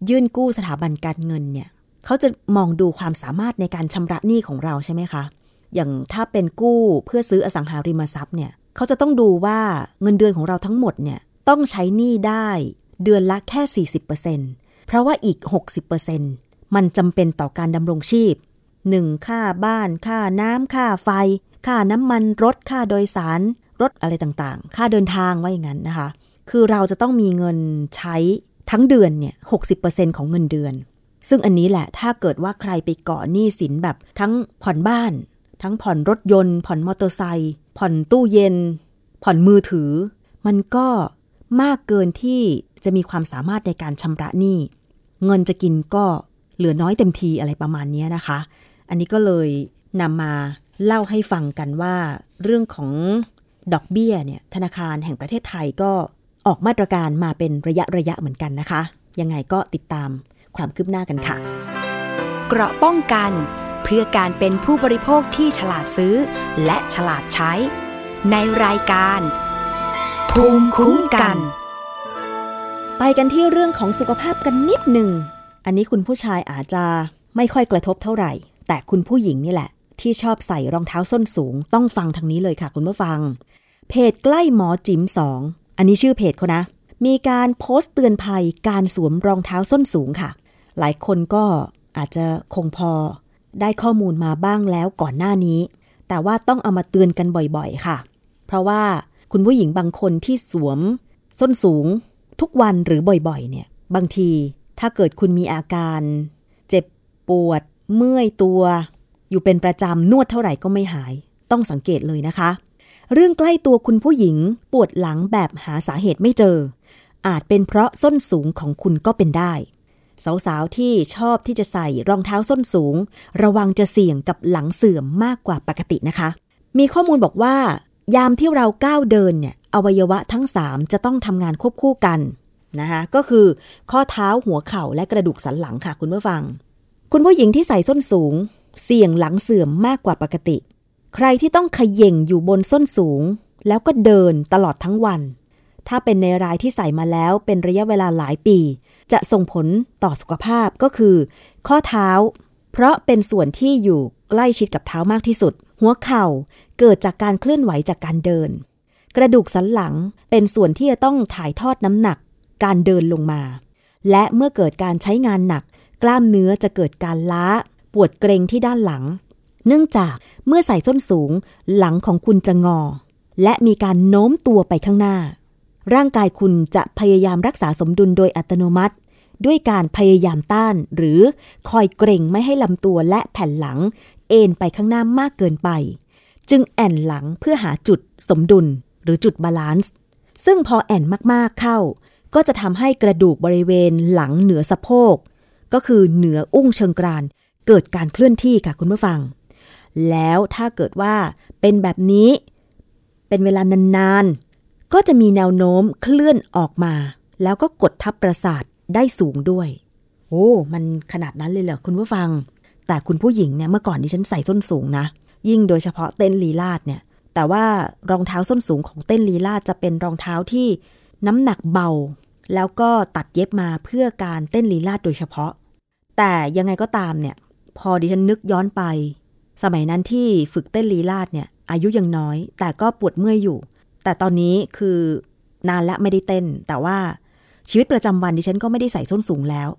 ยื่นกู้สถาบันการเงินเนี่ยเขาจะมองดูความสามารถในการชำระหนี้ของเราใช่ไหมคะ อย่างถ้าเป็นกู้เพื่อซื้ออสังหาริมทรัพย์เนี่ยเขาจะต้องดูว่าเงินเดือนของเราทั้งหมดเนี่ยต้องใช้หนี้ได้เดือนละแค่ 40%เพราะว่าอีก 60%มันจำเป็นต่อการดำรงชีพ 1. ค่าบ้าน ค่าน้ำค่าไฟ ค่าน้ำมันรถค่าโดยสาร รถอะไรต่างๆ ค่าเดินทางว่าอย่างนั้นนะคะ คือเราจะต้องมีเงินใช้ทั้งเดือนเนี่ย60%ของเงินเดือน ซึ่งอันนี้แหละถ้าเกิดว่าใครไปกาะหนี้สินแบบทั้งผ่อนบ้าน ทั้งผ่อนรถยนต์ ผ่อนมอเตอร์ไซค์ผ่อนตู้เย็น ผ่อนมือถือ มันก็มากเกินที่จะมีความสามารถในการชำระหนี้ เงินจะกินก็เหลือน้อยเต็มทีอะไรประมาณนี้นะคะ อันนี้ก็เลยนำมาเล่าให้ฟังกันว่า เรื่องของดอกเบี้ยเนี่ยธนาคารแห่งประเทศไทยก็ออกมาตรการมาเป็นระยะระยะเหมือนกันนะคะ ยังไงก็ติดตามความคืบหน้ากันค่ะ เกราะป้องกัน เพื่อการเป็นผู้บริโภคที่ฉลาดซื้อ และฉลาดใช้ ในรายการ ภูมิคุ้มกัน ไปกันที่เรื่องของสุขภาพกันนิดหนึ่ง อันนี้คุณผู้ชายอาจจะไม่ค่อยกระทบเท่าไหร่ แต่คุณผู้หญิงนี่แหละ ที่ชอบใส่รองเท้าส้นสูง ต้องฟังทางนี้เลยค่ะคุณผู้ฟัง เพจใกล้หมอจิ๋มสองอันนี้ชื่อเพจเขานะ มีการโพสต์เตือนภัยการสวมรองเท้าส้นสูงค่ะ หลายคนก็อาจจะคงพอ ได้ข้อมูลมาบ้างแล้วก่อนหน้านี้ แต่ว่าต้องเอามาเตือนกันบ่อยๆ ค่ะ เพราะว่าคุณผู้หญิงบางคนที่สวม ส้นสูงทุกวันหรือบ่อยๆ เนี่ย บางทีถ้าเกิดคุณมีอาการ เจ็บปวด เมื่อยตัว อยู่เป็นประจำนวดเท่าไหร่ก็ไม่หาย ต้องสังเกตเลยนะคะ เรื่องใกล้ตัวคุณผู้หญิงปวดหลังแบบหาสาเหตุไม่เจอ อาจเป็นเพราะส้นสูงของคุณก็เป็นได้ สาวๆ ที่ชอบที่จะใส่รองเท้าส้นสูง ระวังจะเสี่ยงกับหลังเสื่อมมากกว่าปกตินะคะ มีข้อมูลบอกว่า ยามที่เราก้าวเดินเนี่ยอวัยวะทั้ง 3 จะต้องทำงานควบคู่กันนะคะก็คือข้อเท้าหัวเข่าและกระดูกสันหลังค่ะคุณผู้ฟัง คุณผู้หญิงที่ใส่ส้นสูง เสี่ยงหลังเสื่อมมากกว่าปกติ ใครที่ต้องขย่งอยู่บนส้นสูง แล้วก็เดินตลอดทั้งวัน ถ้าเป็นในรายที่ใส่มาแล้วเป็นระยะเวลาหลายปี จะส่งผลต่อสุขภาพก็คือ ข้อเท้า เพราะเป็นส่วนที่อยู่ใกล้ชิดกับเท้ามากที่สุด หัวเข่าเกิดจากการเคลื่อนไหวจากการเดิน กระดูกสันหลังเป็นส่วนที่จะต้องถ่ายทอดน้ำหนัก การเดินลงมา และเมื่อเกิดการใช้งานหนัก กล้ามเนื้อจะเกิดการล้า ปวดเกรงที่ด้านหลัง เนื่องจากเมื่อใส่ส้นสูง หลังของคุณจะงอ และมีการโน้มตัวไปข้างหน้าร่างกายคุณจะพยายามรักษาสมดุลโดยอัตโนมัติ ด้วยการพยายามต้าน หรือคอยเกร็งไม่ให้ลำตัวและแผ่นหลัง เอนไปข้างหน้ามากเกินไป จึงแอ่นหลังเพื่อหาจุดสมดุล หรือจุด balance ซึ่งพอแอ่นมากๆเข้า ก็จะทำให้กระดูกบริเวณหลังเหนือสะโพก ก็คือเหนืออุ้งเชิงกราน เกิดการเคลื่อนที่ค่ะคุณผู้ฟัง แล้วถ้าเกิดว่าเป็นแบบนี้ เป็นเวลานานๆก็จะมีแนวโน้มเคลื่อนออกมา แล้วก็กดทับประสาทได้สูงด้วย โอ้ มันขนาดนั้นเลยเหรอคุณผู้ฟัง แต่คุณผู้หญิงเนี่ยเมื่อก่อนที่ฉันใส่ส้นสูงนะ ยิ่งโดยเฉพาะเต้นลีลาดเนี่ย แต่ว่ารองเท้าส้นสูงของเต้นลีลาดจะเป็นรองเท้าที่น้ำหนักเบา แล้วก็ตัดเย็บมาเพื่อการเต้นลีลาดโดยเฉพาะ แต่ยังไงก็ตามเนี่ย พอดิฉันนึกย้อนไป สมัยนั้นที่ฝึกเต้นลีลาดเนี่ย อายุยังน้อย แต่ก็ปวดเมื่อยอยู่ แต่ตอนนี้คือนานและไม่ได้เต้น แต่ว่า ชีวิตประจำวันดิฉันก็ไม่ได้ใส่ส้นสูงแล้ว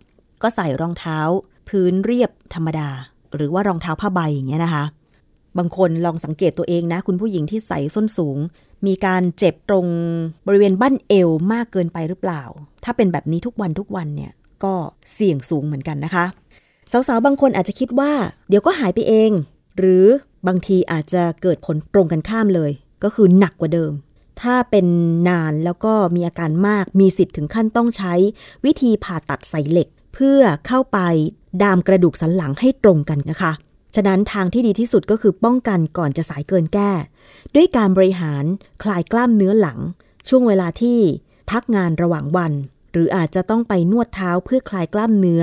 ก็ใส่รองเท้า พื้นเรียบธรรมดา หรือว่ารองเท้าผ้าใบอย่างเงี้ยนะคะ บางคนลองสังเกตตัวเองนะ คุณผู้หญิงที่ใส่ส้นสูง มีการเจ็บตรงบริเวณบั้นเอวมากเกินไปหรือเปล่า ถ้าเป็นแบบนี้ทุกวันทุกวันเนี่ยก็เสี่ยงสูงเหมือนกันนะคะสาวๆบางคนอาจจะคิดว่า เดี๋ยวก็หายไปเอง หรือบางทีอาจจะเกิดผลตรงกันข้ามเลย ก็คือหนักกว่าเดิม ถ้าเป็นนานแล้วก็มีอาการมากมีสิทธิ์ถึงขั้นต้องใช้ วิธีผ่าตัดใส่เหล็ก เพื่อเข้าไปดามกระดูกสันหลังให้ตรงกันนะคะ ฉะนั้นทางที่ดีที่สุดก็คือป้องกันก่อนจะสายเกินแก้ ด้วยการบริหารคลายกล้ามเนื้อหลัง ช่วงเวลาที่พักงานระหว่างวัน หรืออาจจะต้องไปนวดเท้าเพื่อคลายกล้ามเนื้อ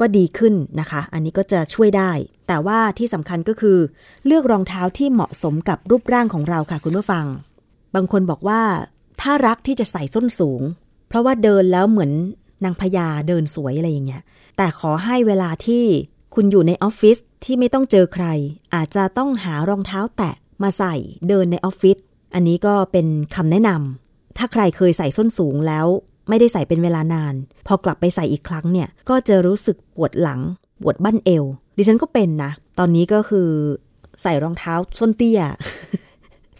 ก็ดีขึ้นนะคะ อันนี้ก็จะช่วยได้ แต่ว่าที่สำคัญก็คือ เลือกรองเท้าที่เหมาะสมกับรูปร่างของเราค่ะคุณผู้ฟัง บางคนบอกว่าถ้ารักที่จะใส่ส้นสูง เพราะว่าเดินแล้วเหมือนนางพญาเดินสวยอะไรอย่างเงี้ย แต่ขอให้เวลาที่คุณอยู่ในออฟฟิศที่ไม่ต้องเจอใคร อาจจะต้องหารองเท้าแตะมาใส่เดินในออฟฟิศอันนี้ก็เป็นคำแนะนำถ้าใครเคยใส่ส้นสูงแล้ว ไม่ได้ใส่เป็นเวลานาน พอกลับไปใส่อีกครั้งเนี่ย ก็จะรู้สึกปวดหลัง ปวดบั้นเอว ดิฉันก็เป็นนะ ตอนนี้ก็คือใส่รองเท้าส้นเตี้ย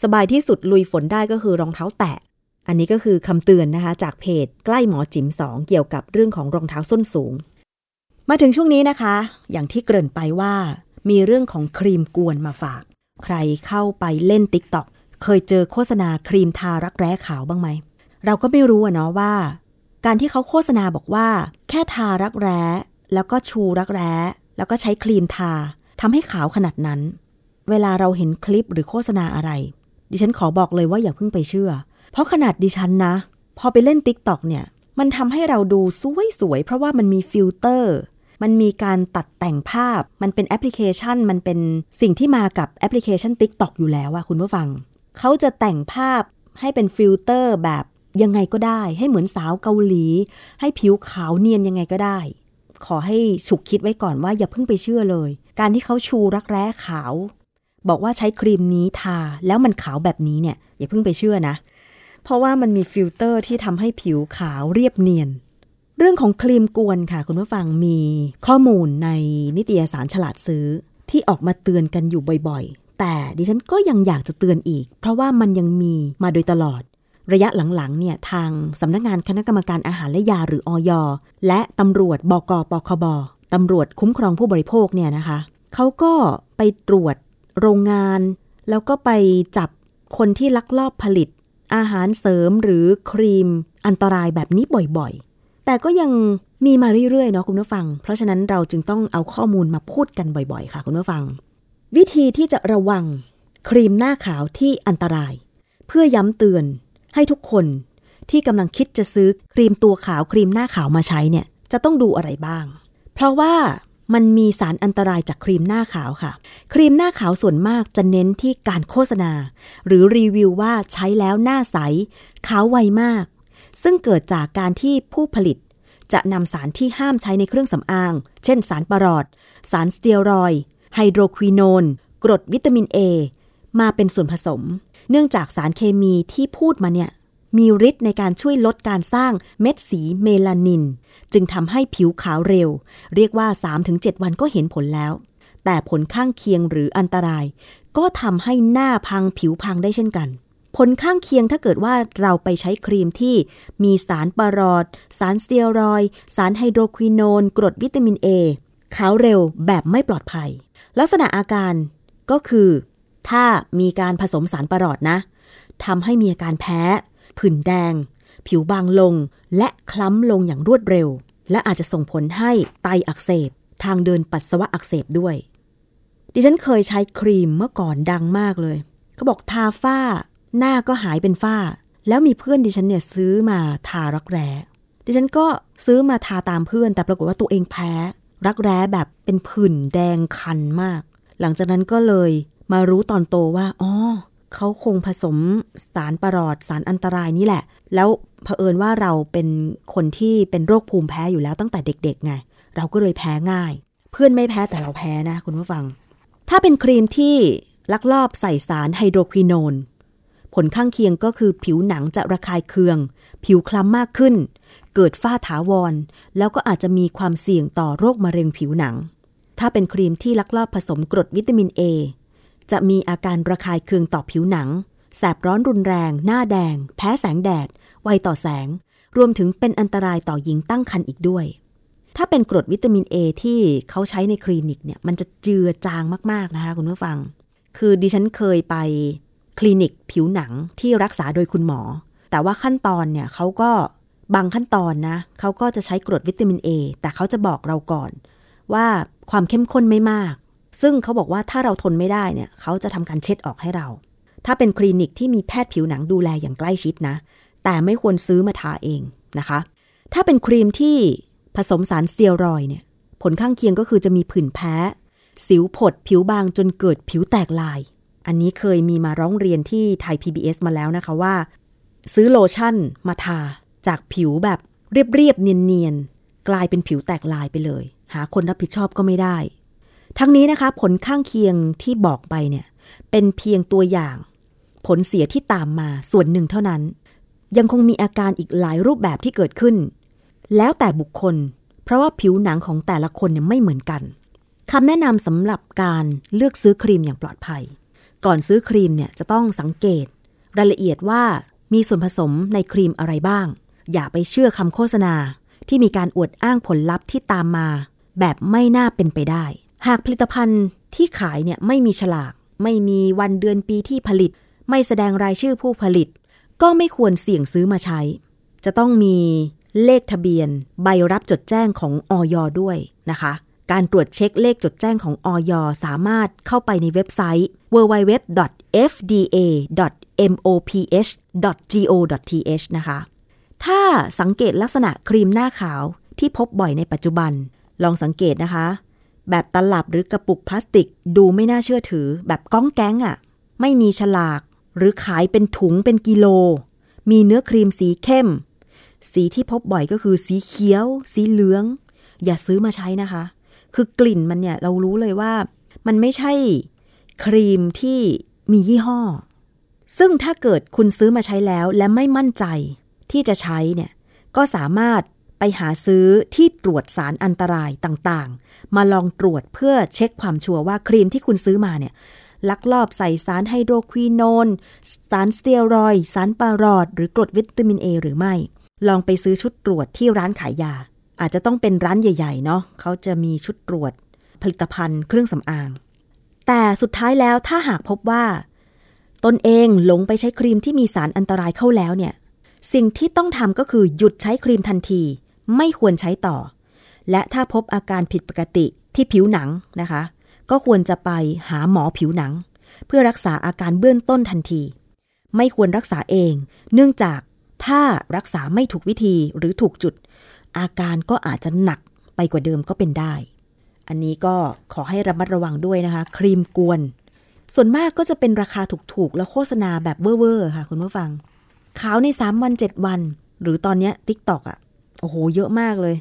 สบายที่สุดลุยฝนได้ก็คือรองเท้าแตะ อันนี้ก็คือคำเตือนนะคะ จากเพจใกล้หมอจิ๋มสองเกี่ยวกับเรื่องของรองเท้าส้นสูง มาถึงช่วงนี้นะคะ อย่างที่เกริ่นไปว่า มีเรื่องของครีมกวนมาฝาก ใครเข้าไปเล่นติ๊กต็อกเคยเจอโฆษณาครีมทารักแร้ขาวบ้างไหม เราก็ไม่รู้อะเนาะว่า การที่เขาโฆษณาบอกว่า แค่ทารักแร้ แล้วก็ชูรักแร้ แล้วก็ใช้ครีมทาทำให้ขาวขนาดนั้น เวลาเราเห็นคลิปหรือโฆษณาอะไร ดิฉันขอบอกเลยว่าอย่าเพิ่งไปเชื่อ เพราะขนาดดิฉันนะ พอไปเล่น TikTok เนี่ย มันทำให้เราดูสวยๆเพราะว่ามันมีฟิลเตอร์ มันมีการตัดแต่งภาพ มันเป็นแอปพลิเคชัน มันเป็นสิ่งที่มากับแอปพลิเคชัน TikTok อยู่แล้วอะคุณผู้ฟัง เขาจะแต่งภาพให้เป็นฟิลเตอร์แบบยังไงก็ได้ ให้เหมือนสาวเกาหลี ให้ผิวขาวเนียนยังไงก็ได้ ขอให้ฉุกคิดไว้ก่อนว่าอย่าเพิ่งไปเชื่อเลย การที่เขาชูรักแร้ขาว บอกว่าใช้ครีมนี้ทาแล้วมันขาวแบบนี้เนี่ย อย่าเพิ่งไปเชื่อนะ เพราะว่ามันมีฟิลเตอร์ที่ทำให้ผิวขาวเรียบเนียน เรื่องของครีมกวนค่ะ คุณผู้ฟังมีข้อมูลในนิตยสารฉลาดซื้อที่ออกมาเตือนกันอยู่บ่อยๆ แต่ดิฉันก็ยังอยากจะเตือนอีก เพราะว่ามันยังมีมาโดยตลอด ระยะหลังๆเนี่ยทางสำนักงานคณะกรรมการอาหารและยาหรืออยและตำรวจบกปคบตำรวจคุ้มครองผู้บริโภคเนี่ยนะคะเขาก็ไปตรวจ โรงงาน แล้วก็ไปจับคนที่ลักลอบผลิต อาหารเสริมหรือครีม อันตรายแบบนี้บ่อยๆ แต่ก็ยังมีมาเรื่อยๆเนาะคุณผู้ฟัง เพราะฉะนั้นเราจึงต้องเอาข้อมูลมาพูดกันบ่อยๆ ค่ะคุณผู้ฟัง วิธีที่จะระวังครีมหน้าขาวที่อันตราย เพื่อย้ำเตือนให้ทุกคนที่กำลังคิดจะซื้อครีมตัวขาวครีมหน้าขาวมาใช้เนี่ยจะต้องดูอะไรบ้าง เพราะว่า มันมีสารอันตรายจากครีมหน้าขาวค่ะ ครีมหน้าขาวส่วนมากจะเน้นที่การโฆษณา หรือรีวิวว่าใช้แล้วหน้าใส ขาวไวมาก ซึ่งเกิดจากการที่ผู้ผลิต จะนำสารที่ห้ามใช้ในเครื่องสำอาง เช่น สารปรอด สารสเตียรอยด์ไฮโดรควินอนกรดวิตามิน A มาเป็นส่วนผสม เนื่องจากสารเคมีที่พูดมาเนี่ย มีฤทธิ์ในการช่วยลดการสร้างเม็ดสีเมลานิน จึงทำให้ผิวขาวเร็ว เรียกว่า 3-7 วันก็เห็นผลแล้ว แต่ผลข้างเคียงหรืออันตราย ก็ทำให้หน้าพังผิวพังได้เช่นกัน ผลข้างเคียงถ้าเกิดว่าเราไปใช้ครีมที่มีสารปรอด สารสเตียรอย สารไฮโดรควินอนกรดวิตามิน A ขาวเร็วแบบไม่ปลอดภัย ลักษณะอาการก็คือ ถ้ามีการผสมสารปรอดนะทำให้มีอาการแพ้ ผื่นแดง ผิวบางลงและคล้ำลงอย่างรวดเร็ว และอาจจะส่งผลให้ไตอักเสบ ทางเดินปัสสาวะอักเสบด้วย ดิฉันเคยใช้ครีมเมื่อก่อนดังมากเลยเขาบอกทาฝ้า หน้าก็หายเป็นฝ้า แล้วมีเพื่อนดิฉันเนี่ยซื้อมาทารักแร้ดิฉันก็ซื้อมาทาตามเพื่อน แต่ปรากฏว่าตัวเองแพ้ รักแร้แบบเป็นผื่นแดงคันมาก หลังจากนั้นก็เลยมารู้ตอนโตว่าอ๋อ เขาคงผสมสารประหลอดสารอันตรายนี่แหละ แล้วเผอิญว่าเราเป็นคนที่เป็นโรคภูมิแพ้อยู่แล้วตั้งแต่เด็กๆไง เราก็เลยแพ้ง่าย เพื่อนไม่แพ้แต่เราแพ้นะคุณผู้ฟัง ถ้าเป็นครีมที่ลักลอบใส่สารไฮโดรควินอนผลข้างเคียงก็คือผิวหนังจะระคายเคือง ผิวคล้ำมากขึ้น เกิดฝ้าถาวร แล้วก็อาจจะมีความเสี่ยงต่อโรคมะเร็งผิวหนัง ถ้าเป็นครีมที่ลักลอบผสมกรดวิตามิน A จะมีอาการระคายเคืองต่อผิวหนัง แสบร้อนรุนแรง หน้าแดง แพ้แสงแดด ไวต่อแสง รวมถึงเป็นอันตรายต่อหญิงตั้งครรภ์อีกด้วย ถ้าเป็นกรดวิตามิน A ที่เขาใช้ในคลินิกเนี่ย มันจะเจือจางมาก ๆ นะคะคุณผู้ฟัง คือดิฉันเคยไปคลินิกผิวหนังที่รักษาโดยคุณหมอ แต่ว่าขั้นตอนเนี่ยเขาก็บางขั้นตอนนะเขาก็จะใช้กรดวิตามิน A แต่เขาจะบอกเราก่อน ว่าความเข้มข้นไม่มาก ซึ่งเขาบอกว่าถ้าเราทนไม่ได้เนี่ยเขาจะทำการเช็ดออกให้เรา ถ้าเป็นคลินิกที่มีแพทย์ผิวหนังดูแลอย่างใกล้ชิดนะ แต่ไม่ควรซื้อมาทาเองนะคะ ถ้าเป็นครีมที่ผสมสารสเตียรอยเนี่ย ผลข้างเคียงก็คือจะมีผื่นแพ้ สิวผดผิวบางจนเกิดผิวแตกลาย อันนี้เคยมีมาร้องเรียนที่ไทย PBS มาแล้วนะคะว่า ซื้อโลชั่นมาทาจากผิวแบบเรียบๆเนียนๆกลายเป็นผิวแตกลายไปเลย หาคนรับผิดชอบก็ไม่ได้ ทั้งนี้นะคะ ผลข้างเคียงที่บอกไปเนี่ย เป็นเพียงตัวอย่าง ผลเสียที่ตามมาส่วนหนึ่งเท่านั้น ยังคงมีอาการอีกหลายรูปแบบที่เกิดขึ้น แล้วแต่บุคคล เพราะว่าผิวหนังของแต่ละคนเนี่ยไม่เหมือนกันคำแนะนำสำหรับการเลือกซื้อครีมอย่างปลอดภัย ก่อนซื้อครีมเนี่ยจะต้องสังเกต รายละเอียดว่ามีส่วนผสมในครีมอะไรบ้าง อย่าไปเชื่อคำโฆษณาที่มีการอวดอ้างผลลัพธ์ที่ตามมา แบบไม่น่าเป็นไปได้ หากผลิตภัณฑ์ที่ขายเนี่ยไม่มีฉลาก ไม่มีวันเดือนปีที่ผลิต ไม่แสดงรายชื่อผู้ผลิต ก็ไม่ควรเสี่ยงซื้อมาใช้ จะต้องมีเลขทะเบียน ใบรับจดแจ้งของออยด้วยนะคะ การตรวจเช็คเลขจดแจ้งของออยสามารถเข้าไปในเว็บไซต์ www.fda.moph.go.th นะคะ ถ้าสังเกตลักษณะครีมหน้าขาวที่พบบ่อยในปัจจุบัน ลองสังเกตนะคะ แบบตลับหรือกระปุกพลาสติกดูไม่น่าเชื่อถือ แบบก้องแก๊งอะ่ะ ไม่มีฉลาก หรือขายเป็นถุงเป็นกิโล มีเนื้อครีมสีเข้ม สีที่พบบ่อยก็คือสีเขียว สีเหลือง อย่าซื้อมาใช้นะคะ คือกลิ่นมันเนี่ยเรารู้เลยว่า มันไม่ใช่ครีมที่มียี่ห้อ ซึ่งถ้าเกิดคุณซื้อมาใช้แล้วและไม่มั่นใจที่จะใช้เนี่ยก็สามารถ ไปหาซื้อที่ตรวจสารอันตรายต่างๆ มาลองตรวจเพื่อเช็คความชัวร์ว่าครีมที่คุณซื้อมาเนี่ยลักลอบใส่สารไฮโดรควีนอนสารสเตียรอย สารปารอด หรือกรดวิตามินเอหรือไม่ ลองไปซื้อชุดตรวจที่ร้านขายยา อาจจะต้องเป็นร้านใหญ่ๆเนาะเขาจะมีชุดตรวจ ผลิตภัณฑ์เครื่องสำอาง แต่สุดท้ายแล้วถ้าหากพบว่า ตนเองหลงไปใช้ครีมที่มีสารอันตรายเข้าแล้วเนี่ย สิ่งที่ต้องทำก็คือหยุดใช้ครีมทันที ไม่ควรใช้ต่อ และถ้าพบอาการผิดปกติที่ผิวหนังนะคะ ก็ควรจะไปหาหมอผิวหนัง เพื่อรักษาอาการเบื้องต้นทันที ไม่ควรรักษาเอง เนื่องจากถ้ารักษาไม่ถูกวิธีหรือถูกจุด อาการก็อาจจะหนักไปกว่าเดิมก็เป็นได้ อันนี้ก็ขอให้ระมัดระวังด้วยนะคะ ครีมกวน ส่วนมากก็จะเป็นราคาถูกๆ แล้วโฆษณาแบบเว่อร์ๆค่ะคุณผู้ฟัง ขาวใน 3 วัน 7 วัน หรือตอนนี้ TikTok อะ โอ้โหเยอะมากเลย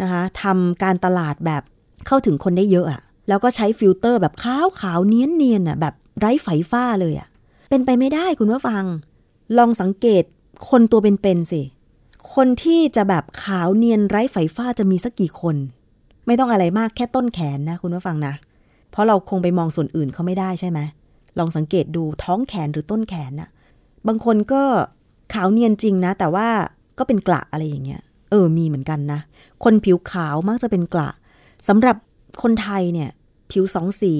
นะคะทำการตลาดแบบเข้าถึงคนได้เยอะอะแล้วก็ใช้ฟิลเตอร์แบบขาวขาวเนียนเนียนอะแบบไร้ไฝฟ้าเลยอะเป็นไปไม่ได้คุณผู้ฟัง ลองสังเกตคนตัวเป็นๆสิ คนที่จะแบบขาวเนียนไร้ไฝฟ้าจะมีสักกี่คน ไม่ต้องอะไรมากแค่ต้นแขนนะคุณผู้ฟังนะ เพราะเราคงไปมองส่วนอื่นเขาไม่ได้ใช่ไหมลองสังเกตดูท้องแขนหรือต้นแขนน่ะ บางคนก็ขาวเนียนจริงนะ แต่ว่าก็เป็นกระอะไรอย่างเงี้ย เออมีเหมือนกันนะ คนผิวขาวมักจะเป็นกระสำหรับคนไทยเนี่ย ผิวสองสี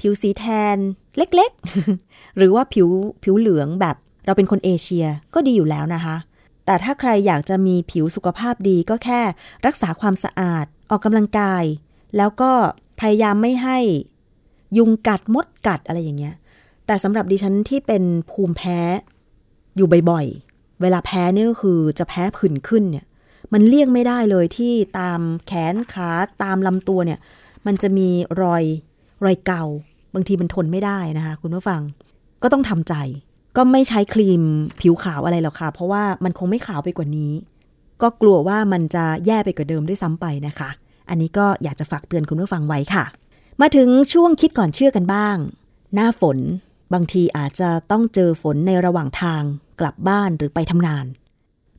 ผิวสีแทนเล็กๆ หรือว่าผิวผิวเหลืองแบบเราเป็นคนเอเชียก็ดีอยู่แล้วนะคะ แต่ถ้าใครอยากจะมีผิวสุขภาพดีก็แค่รักษาความสะอาด ออกกำลังกาย แล้วก็พยายามไม่ให้ยุงกัดมดกัดอะไรอย่างเงี้ย แต่สำหรับดิฉันที่เป็นภูมิแพ้อยู่บ่อยๆ เวลาแพ้นี่ก็คือจะแพ้ผื่นขึ้นเนี่ย มันเลี่ยงไม่ได้เลยที่ตามแขนขาตามลำตัวเนี่ย มันจะมีรอยรอยเกาบางทีมันทนไม่ได้นะคะคุณผู้ฟังก็ต้องทำใจ ก็ไม่ใช้ครีมผิวขาวอะไรหรอกค่ะ เพราะว่ามันคงไม่ขาวไปกว่านี้ ก็กลัวว่ามันจะแย่ไปกว่าเดิมด้วยซ้ำไปนะคะ อันนี้ก็อยากจะฝากเตือนคุณผู้ฟังไว้ค่ะ มาถึงช่วงคิดก่อนเชื่อกันบ้าง หน้าฝนบางทีอาจจะต้องเจอฝนในระหว่างทางกลับบ้านหรือไปทำงาน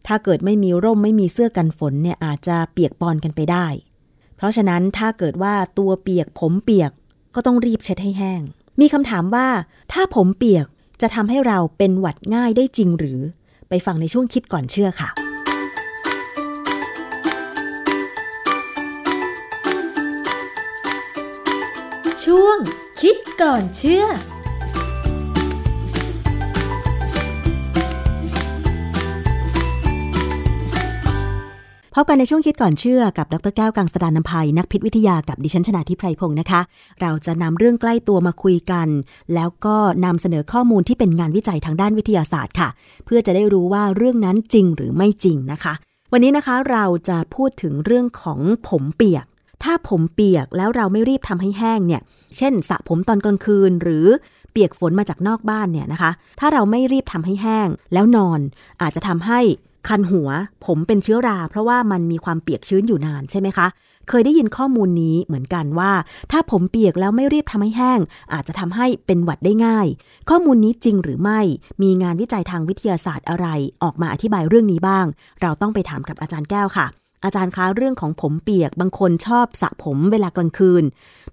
ถ้าเกิดไม่มีร่มไม่มีเสื้อกันฝนเนี่ยอาจจะเปียกปอนกันไปได้ เพราะฉะนั้นถ้าเกิดว่าตัวเปียกผมเปียกก็ต้องรีบเช็ดให้แห้ง มีคำถามว่า ถ้าผมเปียกจะทำให้เราเป็นหวัดง่ายได้จริงหรือ ไปฟังในช่วงคิดก่อนเชื่อค่ะ ช่วงคิดก่อนเชื่อ พบกันในช่วงคิดก่อนเชื่อกับดรแก้วกังสดานนภัยนักพิษวิทยากับดิฉันชนาทิพไพรพงศ์นะคะ เราจะนำเรื่องใกล้ตัวมาคุยกัน แล้วก็นำเสนอข้อมูลที่เป็นงานวิจัยทางด้านวิทยาศาสตร์ค่ะ เพื่อจะได้รู้ว่าเรื่องนั้นจริงหรือไม่จริงนะคะ วันนี้นะคะเราจะพูดถึงเรื่องของผมเปียก ถ้าผมเปียกแล้วเราไม่รีบทำให้แห้งเนี่ย เช่นสระผมตอนกลางคืนหรือเปียกฝนมาจากนอกบ้านเนี่ยนะคะ ถ้าเราไม่รีบทำให้แห้งแล้วนอนอาจจะทำให้ คันหัว ผมเป็นเชื้อรา เพราะว่ามันมีความเปียกชื้นอยู่นานใช่ไหมคะ เคยได้ยินข้อมูลนี้เหมือนกันว่า ถ้าผมเปียกแล้วไม่รีบทำให้แห้ง อาจจะทำให้เป็นหวัดได้ง่าย ข้อมูลนี้จริงหรือไม่ มีงานวิจัยทางวิทยาศาสตร์อะไร ออกมาอธิบายเรื่องนี้บ้าง เราต้องไปถามกับอาจารย์แก้วค่ะอาจารย์คะเรื่องของผมเปียกบางคนชอบสระผมเวลากลางคืน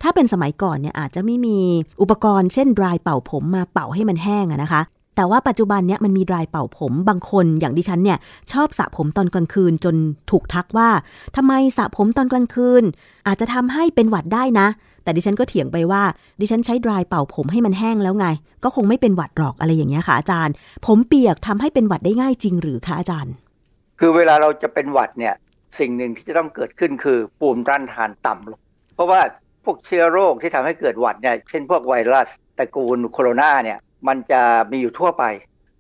ถ้าเป็นสมัยก่อนเนี่ยอาจจะไม่มีอุปกรณ์เช่นดรายเป่าผมมาเป่าให้มันแห้งนะคะ แต่ว่าปัจจุบันเนี้ยมันมีดรายเป่าผมบางคนอย่างดิฉันเนี่ยชอบสระผมตอนกลางคืนจนถูกทักว่าทำไมสระผมตอนกลางคืน อาจจะทำให้เป็นหวัดได้นะ แต่ดิฉันก็เถียงไปว่า ดิฉันใช้ดรายเป่าผมให้มันแห้งแล้วไง ก็คงไม่เป็นหวัดหรอกอะไรอย่างเงี้ยค่ะอาจารย์ ผมเปียกทำให้เป็นหวัดได้ง่ายจริงหรือคะอาจารย์ คือเวลาเราจะเป็นหวัดเนี่ยสิ่งหนึ่งที่จะต้องเกิดขึ้นคือภูมิต้านทานต่ำลง เพราะว่าพวกเชื้อโรคที่ทำให้เกิดหวัดเนี่ยเช่นพวกไวรัสตระกูลโคโรนาเนี่ย มันจะมีอยู่ทั่วไป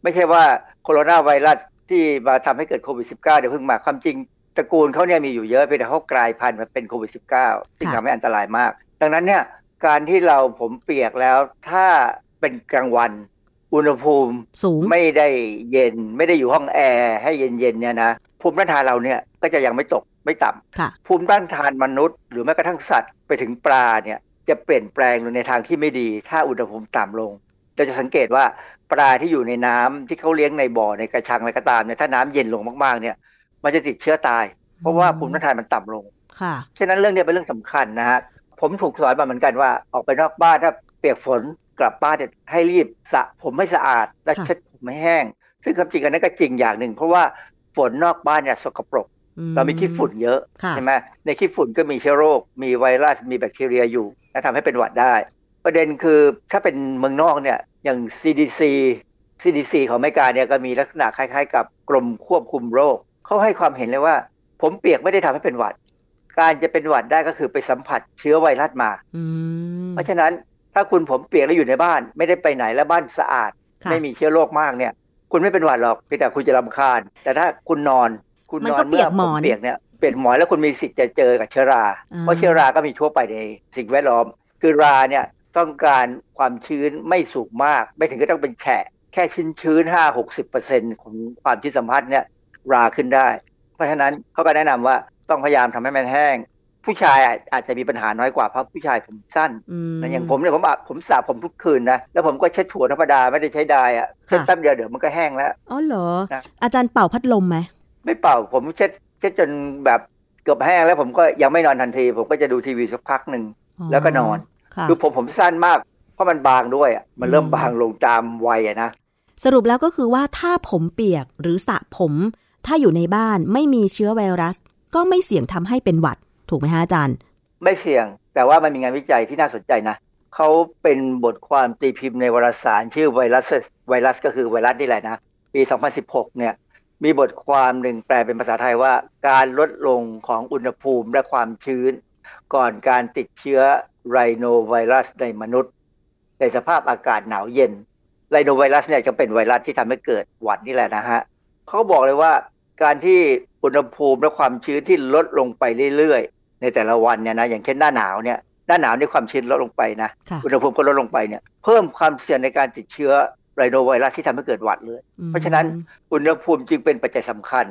ไม่ใช่ว่าโคโรนาไวรัสที่มาทำให้เกิดโควิด -19 เดี๋ยวเพิ่งมาความจริงตระกูลเขาเนี่ยมีอยู่เยอะเพียงแต่เขากลายพันธุ์มาเป็นโควิด -19 ซึ่งทำให้อันตรายมาก ดังนั้นเนี่ยการที่เราผมเปียกแล้วถ้าเป็นกลางวันอุณหภูมิสูงไม่ได้เย็นไม่ได้อยู่ห้องแอร์ให้เย็นๆเนี่ยนะภูมิต้านทานเราเนี่ยก็จะยังไม่ตกไม่ต่ำค่ะภูมิต้านทานมนุษย์ หรือแม้กระทั่งสัตว์ไปถึงปลาเนี่ยจะเปลี่ยนแปลงลงในทางที่ไม่ดี ถ้าอุณหภูมิต่ำลง เราจะสังเกตว่าปลาที่อยู่ในน้ำที่เขาเลี้ยงในบ่อในกระชังอะไรก็ตามเนี่ยถ้าน้ำเย็นลงมากๆเนี่ย มันจะติดเชื้อตาย เพราะว่าภูมิต้านทานมันต่ำลงค่ะฉะนั้นเรื่องนี้เป็นเรื่องสำคัญนะฮะผมถูกสอนมาเหมือนกันว่าออกไปนอกบ้านถ้าเปียกฝนกลับบ้านเนี่ยให้รีบสระผมให้สะอาด และค่ะเช็ดผมให้แห้ง ซึ่งความจริงอันนั้นก็จริงอย่างหนึ่ง เพราะว่าฝนนอกบ้านเนี่ยสกปรกอืเรามีขี้ฝุ่นเยอะค่ะใช่ไหมในขี้ฝุ่นก็มีเชื้อโรค มีไวรัสมีแบคทีเรียอยู่และทำให้เป็นหวัดได้ ประเด็นคือถ้าเป็นเมืองนอกเนี่ยอย่าง CDC CDC ของอเมริกาเนี่ยก็มีลักษณะคล้ายๆ กับกรมควบคุมโรคเขาให้ความเห็นเลยว่า ผมเปียกไม่ได้ทำให้เป็นหวัด การจะเป็นหวัดได้ก็คือไปสัมผัสเชื้อไวรัสมาอืมเพราะฉะนั้นถ้าคุณผมเปียกแล้วอยู่ในบ้าน ไม่ได้ไปไหนแล้วบ้านสะอาดค่ะไม่มีเชื้อโรคมากเนี่ย คุณไม่เป็นหวัดหรอกเพียงแต่คุณจะรำคาญ แต่ถ้าคุณนอน คุณมันนอก็นเปีเมื่ยอกหมผอมนเปียกเนี่ยเปียกหมอนแล้วคุณมีสิทธิ์จะเจอกับเชื้อราอ่าเพราะเชื้อราก็มีทั่วไปในสิ่งแวดล้อม คือราเนี่ย ต้องการความชื้นไม่สูงมาก ไม่ถึงก็ต้องเป็นแฉะ แค่ชื้นชื้นห้าหกสิบเปอร์เซ็นของความชื้นสัมผัสเนี่ยราขึ้นได้ เพราะฉะนั้นเขาก็แนะนำว่าต้องพยายามทำให้มันแห้ง ผู้ชายอาจอาจจะมีปัญหาน้อยกว่าเพราะผู้ชายผมสั้นอืมนะอย่างผมเนี่ยผมอาบผมสระผมทุกคืนนะแล้วผมก็เช็ดถั่วธรรมดาไม่ได้ใช้ไดร์อะเช็ดค่ะแป๊บเดียวเดี๋ยวมันก็แห้งแล้วอ๋อเหรอนะอาจารย์เป่าพัดลมไหมไม่เป่าผมเช็ดเช็ดจนแบบเกือบแห้งแล้วผมก็ยังไม่นอนทันที ผมก็จะดูทีวีสักพักหนึ่งแล้วก็นอน ค่ะคือผมผมสั้นมาก เพราะมันบางด้วยอะมันเริ่มอืมบางลงตามวัยอะนะสรุปแล้วก็คือว่าถ้าผมเปียกหรือสระผม ถ้าอยู่ในบ้านไม่มีเชื้อไวรัส ก็ไม่เสี่ยงทำให้เป็นหวัด ถูกไหมฮะอาจารย์ ไม่เสี่ยง แต่ว่ามันมีงานวิจัยที่น่าสนใจนะเขาเป็นบทความตีพิมพ์ในวารสารชื่อไวรัสไวรัสก็คือไวรัสนี่แหละนะ ปี 2016 เนี่ย มีบทความหนึ่งแปลเป็นภาษาไทยว่า การลดลงของอุณหภูมิและความชื้น ก่อนการติดเชื้อ ไรโนไวรัสในมนุษย์ ในสภาพอากาศหนาวเย็น ไรโนไวรัสเนี่ยจะเป็นไวรัสที่ทำให้เกิดหวัดนี่แหละนะฮะเขาบอกเลยว่าการที่อุณหภูมิและความชื้นที่ลดลงไปเรื่อยๆ ในแต่ละวันเนี่ยนะอย่างเช่นหน้าหนาวเนี่ยหน้าหนาวนี่ความชื้นลดลงไปนะค่ะอุณหภูมิก็ลดลงไปเนี่ยเพิ่มความเสี่ยงในการติดเชื้อไรโนไวรัสที่ทำให้เกิดหวัดเลย เพราะฉะนั้นอุณหภูมิจึงเป็นปัจจัยสำคัญ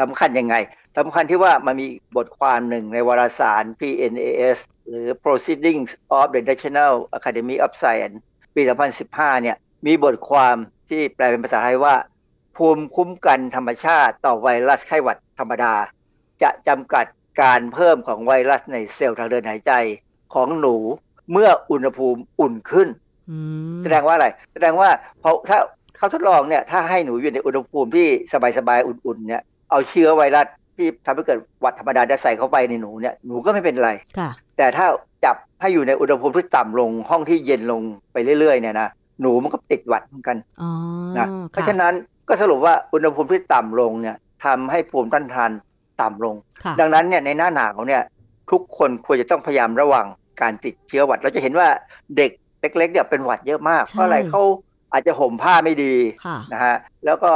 สำคัญยังไงสำคัญที่ว่ามันมีบทความหนึ่งในวารสาร PNAS หรือ Proceedings of the National Academy of Science ปี 2015 เนี่ยมีบทความที่แปลเป็นภาษาไทยว่า ภูมิคุ้มกันธรรมชาติต่อไวรัสไข้หวัดธรรมดา จะจำกัดการเพิ่มของไวรัสในเซลล์ทางเดินหายใจของหนูเมื่ออุณหภูมิอุ่นขึ้นอืมแสดงว่าอะไร แสดงว่าพอถ้าเขาทดลองเนี่ยถ้าให้หนูอยู่ในอุณหภูมิที่สบายๆอุ่นๆเนี่ยเอาเชื้อไวรัสที่ทำให้เกิดหวัดธรรมดาได้ใส่เข้าไปในหนูเนี่ยหนูก็ไม่เป็นไรค่ะ แต่ถ้าจับให้อยู่ในอุณหภูมิที่ต่ำลง ห้องที่เย็นลงไปเรื่อยๆเนี่ยนะหนูมันก็ติดหวัดเหมือนกันอ๋อนะเพราะฉะนั้นก็สรุปว่าอุณหภูมิที่ต่ำลงเนี่ยทำให้ภูมิต้านทานต่ำลงค่ะดังนั้นเนี่ยในหน้าหนาวเนี่ยทุกคนควรจะต้องพยายามระวังการติดเชื้อหวัด เราจะเห็นว่าเด็กเล็กๆเนี่ยเป็นหวัดเยอะมากใช่เพราะอะไรเขาอาจจะห่มผ้าไม่ดีค่ะนะฮะแล้วก็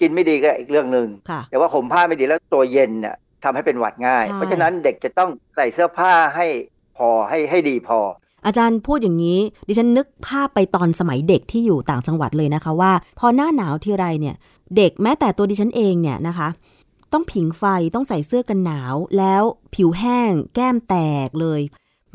กินไม่ดีก็อีกเรื่องหนึ่งค่ะแต่ว่าห่มผ้าไม่ดีแล้วตัวเย็นเนี่ย ทำให้เป็นหวัดง่ายใช่เพราะฉะนั้นเด็กจะต้องใส่เสื้อผ้าให้พอให้ให้ดีพอ อาจารย์พูดอย่างนี้ ดิฉันนึกภาพไปตอนสมัยเด็กที่อยู่ต่างจังหวัดเลยนะคะว่า พอหน้าหนาวทีไรเนี่ย เด็กแม้แต่ตัวดิฉันเองเนี่ยนะคะ ต้องผิงไฟต้องใส่เสื้อกันหนาว แล้วผิวแห้ง แก้มแตกเลย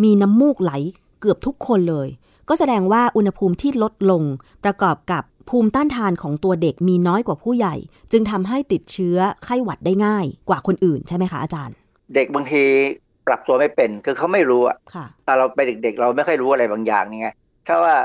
มีน้ำมูกไหลเกือบทุกคนเลย ก็แสดงว่าอุณหภูมิที่ลดลงประกอบกับ ภูมิต้านทานของตัวเด็กมีน้อยกว่าผู้ใหญ่ จึงทำให้ติดเชื้อไข้หวัดได้ง่ายกว่าคนอื่นใช่ไหมคะอาจารย์ เด็กบางทีปรับตัวไม่เป็นคือเขาไม่รู้อะค่ะตอนเราไปนเด็กๆ เราไม่ค่อยรู้อะไรบางอย่างนี่ไงถ้าว่า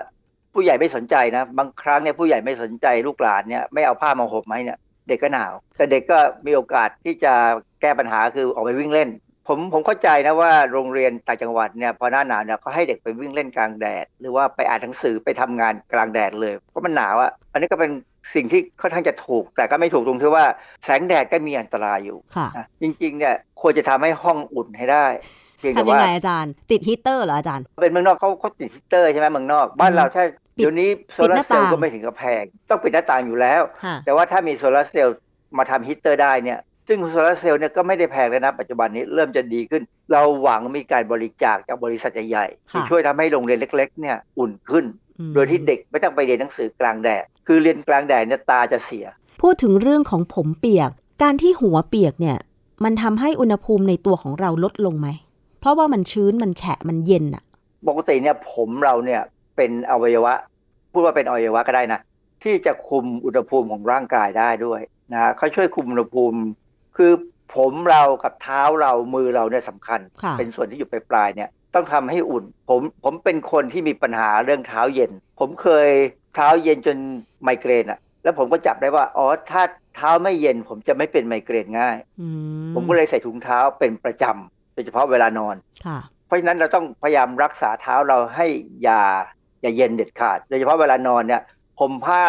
ผู้ใหญ่ไม่สนใจนะ บางครั้งเนี่ยผู้ใหญ่ไม่สนใจลูกหลานเนี่ยไม่เอาผ้ามาห่มให้เนี่ยเด็กก็หนาว แต่เด็กก็มีโอกาสที่จะแก้ปัญหาคือออกไปวิ่งเล่น ผมผมเข้าใจนะว่าโรงเรียนต่างจังหวัดเนี่ยพอหน้าหนาวเนี่ยเขาให้เด็กไปวิ่งเล่นกลางแดด หรือว่าไปอ่านหนังสือไปทำงานกลางแดดเลยเพราะมันหนาวอะอันนี้ก็เป็นสิ่งที่ค่อนข้างจะถูก แต่ก็ไม่ถูกตรงที่ว่าแสงแดดก็มีอันตรายอยู่ค่ะนะจริงๆเนี่ยควรจะทำให้ห้องอุ่นให้ได้เพียงแต่ทำยังว่าไงอาจารย์ติดฮีตเตอร์เหรออาจารย์ เป็นเมืองนอกเขาเขาติดฮีตเตอร์ใช่ไหมเมืองนอก บ้านเราถ้าปิดเดี๋ยวนี้โซปิดลาหร์น้าเซลล์ต่างก็ไม่ถึงกับแพงต้องปิดหน้าต่างอยู่แล้วค่ะแต่ว่าถ้ามีโซลาร์เซลล์มาทำฮีตเตอร์ได้เนี่ย ซึ่งโซลาร์เซลล์เนี่ยก็ไม่ได้แพงเลยนะ ปัจจุบันนี้เริ่มจะดีขึ้น เราหวังมีการบริจาคจากบริษัทใหญ่ๆค่ะที่ช่วยทำให้โรงเรียนเล็ก ๆ เนี่ยอุ่นขึ้นอืมโดยที่เด็กไม่ต้องไปเรียนหนังสือกลางแดดคือเรียนกลางแดดเนี่ยตาจะเสีย พูดถึงเรื่องของผมเปียก การที่หัวเปียกเนี่ย มันทำให้อุณหภูมิในตัวของเราลดลงไหมเพราะว่ามันชื้นมันแฉะมันเย็นอะปกติเนี่ยผมเราเนี่ยเป็นอวัยวะ พูดว่าเป็นอวัยวะก็ได้นะที่จะคุมอุณหภูมิของร่างกายได้ด้วยนะเขาช่วยคุมอุณหภูมิ คือผมเรากับเท้าเรามือเราเนี่ยสำคัญค่ะเป็นส่วนที่อยู่ปลายๆเนี่ย ต้องทำให้อุ่น ผมผมเป็นคนที่มีปัญหาเรื่องเท้าเย็น ผมเคยเท้าเย็นจนไมเกรนอะแล้วผมก็จับได้ว่าอ๋อถ้าเท้าไม่เย็น ผมจะไม่เป็นไมเกรนง่ายอืผมก็เลยใส่ถุงเท้าเป็นประจำโดยเฉพาะเวลานอนค่ะเพราะฉะนั้นเราต้องพยายามรักษาเท้าเราให้อย่าอย่าเย็นเด็ดขาด โดยเฉพาะเวลานอนเนี่ยห่มผ้า